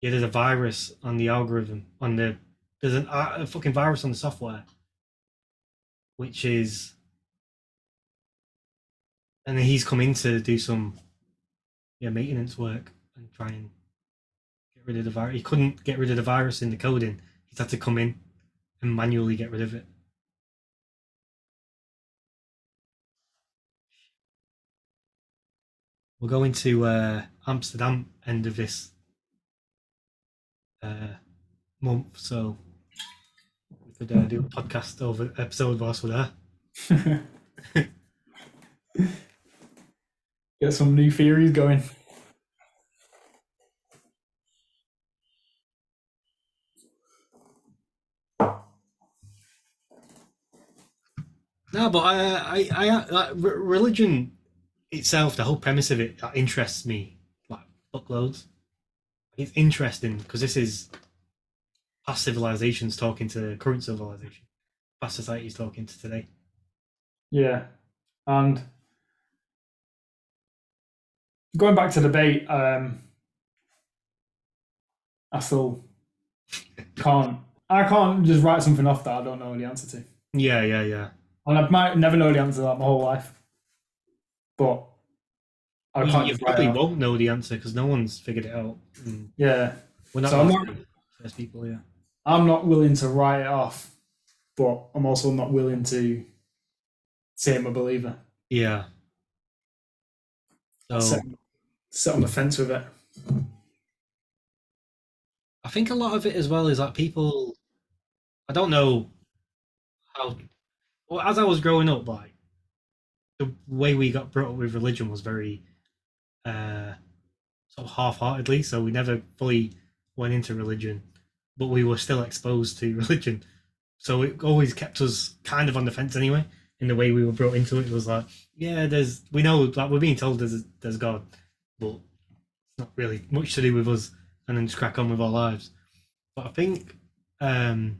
Yeah, there's a virus on the algorithm, on the. There's an, uh, a fucking virus on the software, which is. And then he's come in to do some yeah, maintenance work and try and get rid of the virus. He couldn't get rid of the virus in the coding. He's had to come in and manually get rid of it. We're going to uh, Amsterdam end of this uh, month, so we could uh, do a podcast over episode whilst we're there. Get some new theories going. No, but I, I, I, like, re- religion itself, the whole premise of it, that interests me like fuckloads. It's interesting because this is past civilizations talking to current civilization, past societies talking to today. Yeah. And going back to the debate, um I still can't I can't just write something off that I don't know the answer to. Yeah, yeah, yeah. And I might never know the answer to that my whole life. But I You, can't you probably won't know the answer because no one's figured it out. Mm. Yeah. We're not So not- first people, yeah. I'm not willing to write it off, but I'm also not willing to say I'm a believer. Yeah. So Sit, sit on the fence with it. I think a lot of it as well is like people. I don't know how. Well, as I was growing up, like the way we got brought up with religion was very uh sort of half-heartedly. So we never fully went into religion, but we were still exposed to religion. So it always kept us kind of on the fence anyway. In the way we were brought into it, it was like, yeah, there's we know like we're being told there's there's God, but it's not really much to do with us, and then just crack on with our lives. But I think um,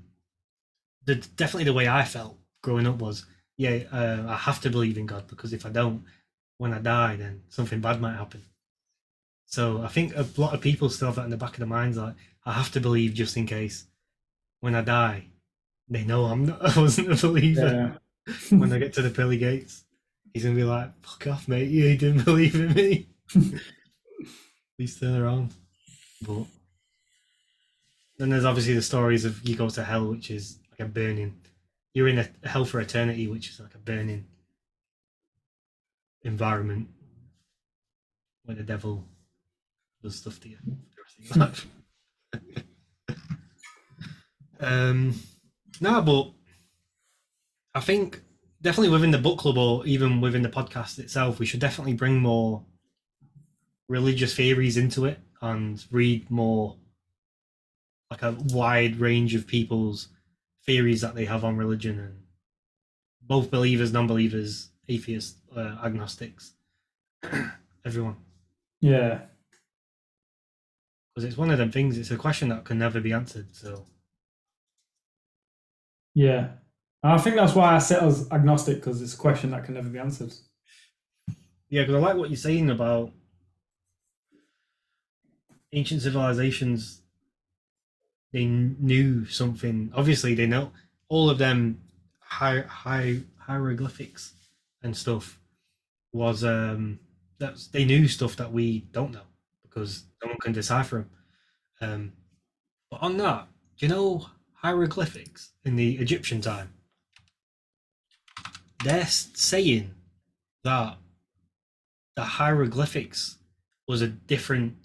the definitely the way I felt growing up was, yeah, uh, I have to believe in God because if I don't, when I die, then something bad might happen. So I think a lot of people still have that in the back of their minds, like I have to believe just in case when I die, they know I'm not. I wasn't a believer Yeah. when I get to the pearly gates, he's gonna be like, "Fuck off, mate! You didn't believe in me." Please turn around. But then there's obviously the stories of you go to hell, which is like a burning. You're in a hell for eternity, which is like a burning environment where the devil does stuff to you. for the rest of your life. um, no, but I think definitely within the book club or even within the podcast itself, we should definitely bring more religious theories into it and read more like a wide range of people's theories that they have on religion and both believers, non-believers, atheists, uh, agnostics, everyone. Yeah. Because it's one of them things. It's a question that can never be answered. So Yeah. And I think that's why I sit as agnostic because it's a question that can never be answered. Yeah, because I like what you're saying about ancient civilizations. They knew something. Obviously, they know all of them hi- hi- hieroglyphics and stuff was um that's they knew stuff that we don't know because no one can decipher them. Um, but on that, do you know hieroglyphics in the Egyptian time? They're saying that the hieroglyphics was a different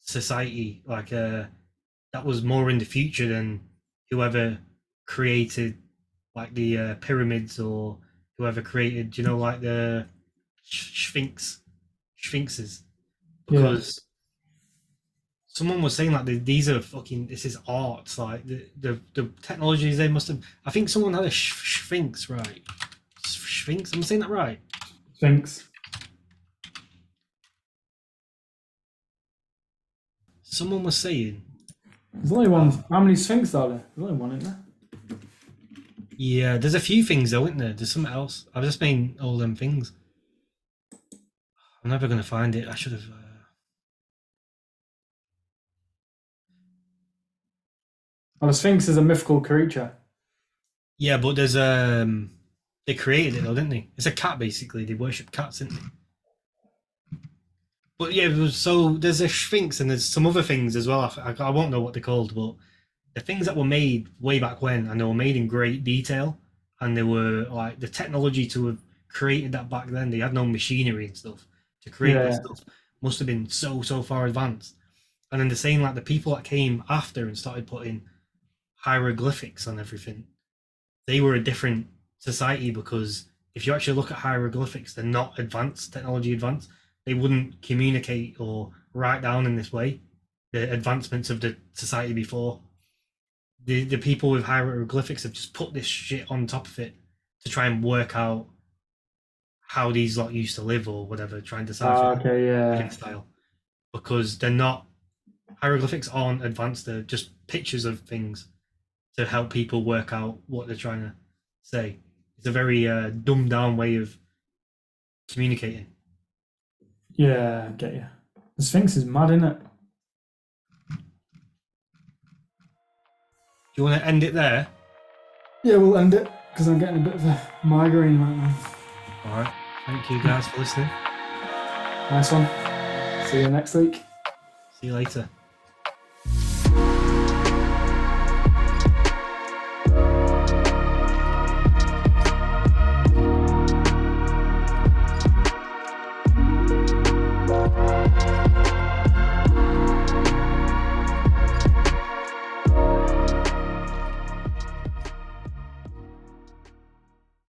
society, like a that was more in the future than whoever created like the uh, pyramids or whoever created, you know, like the Sphinx, Sphinxes, because someone was saying like these are fucking this is art like the, the the technologies they must have i think someone had a sh- sphinx right sphinx i'm I saying that right Sphinx. someone was saying There's only one. How many Sphinx are there? There's only one in there. yeah there's a few things though isn't there there's something else i've just been all them things i'm never gonna find it i should have uh... Well, the Sphinx is a mythical creature. yeah but there's um they created it though didn't they it's a cat basically they worship cats didn't they But yeah, so there's a Sphinx and there's some other things as well. I, I won't know what they're called, but the things that were made way back when, and they were made in great detail, and they were like the technology to have created that back then. They had no machinery and stuff to create Yeah. this stuff. Must have been so so far advanced. And then the same like the people that came after and started putting hieroglyphics on everything, they were a different society because if you actually look at hieroglyphics, they're not advanced technology advanced they wouldn't communicate or write down in this way the advancements of the society before. The the people with hieroglyphics have just put this shit on top of it to try and work out how these lot used to live or whatever, trying to decipher Ah, it okay, yeah. style. Because they're not hieroglyphics aren't advanced, they're just pictures of things to help people work out what they're trying to say. It's a very uh, dumbed down way of communicating. Yeah, I get you. The Sphinx is mad, isn't it? Do you want to end it there? Yeah, we'll end it because I'm getting a bit of a migraine right now. All right. Thank you guys for listening. Nice one. See you next week. See you later.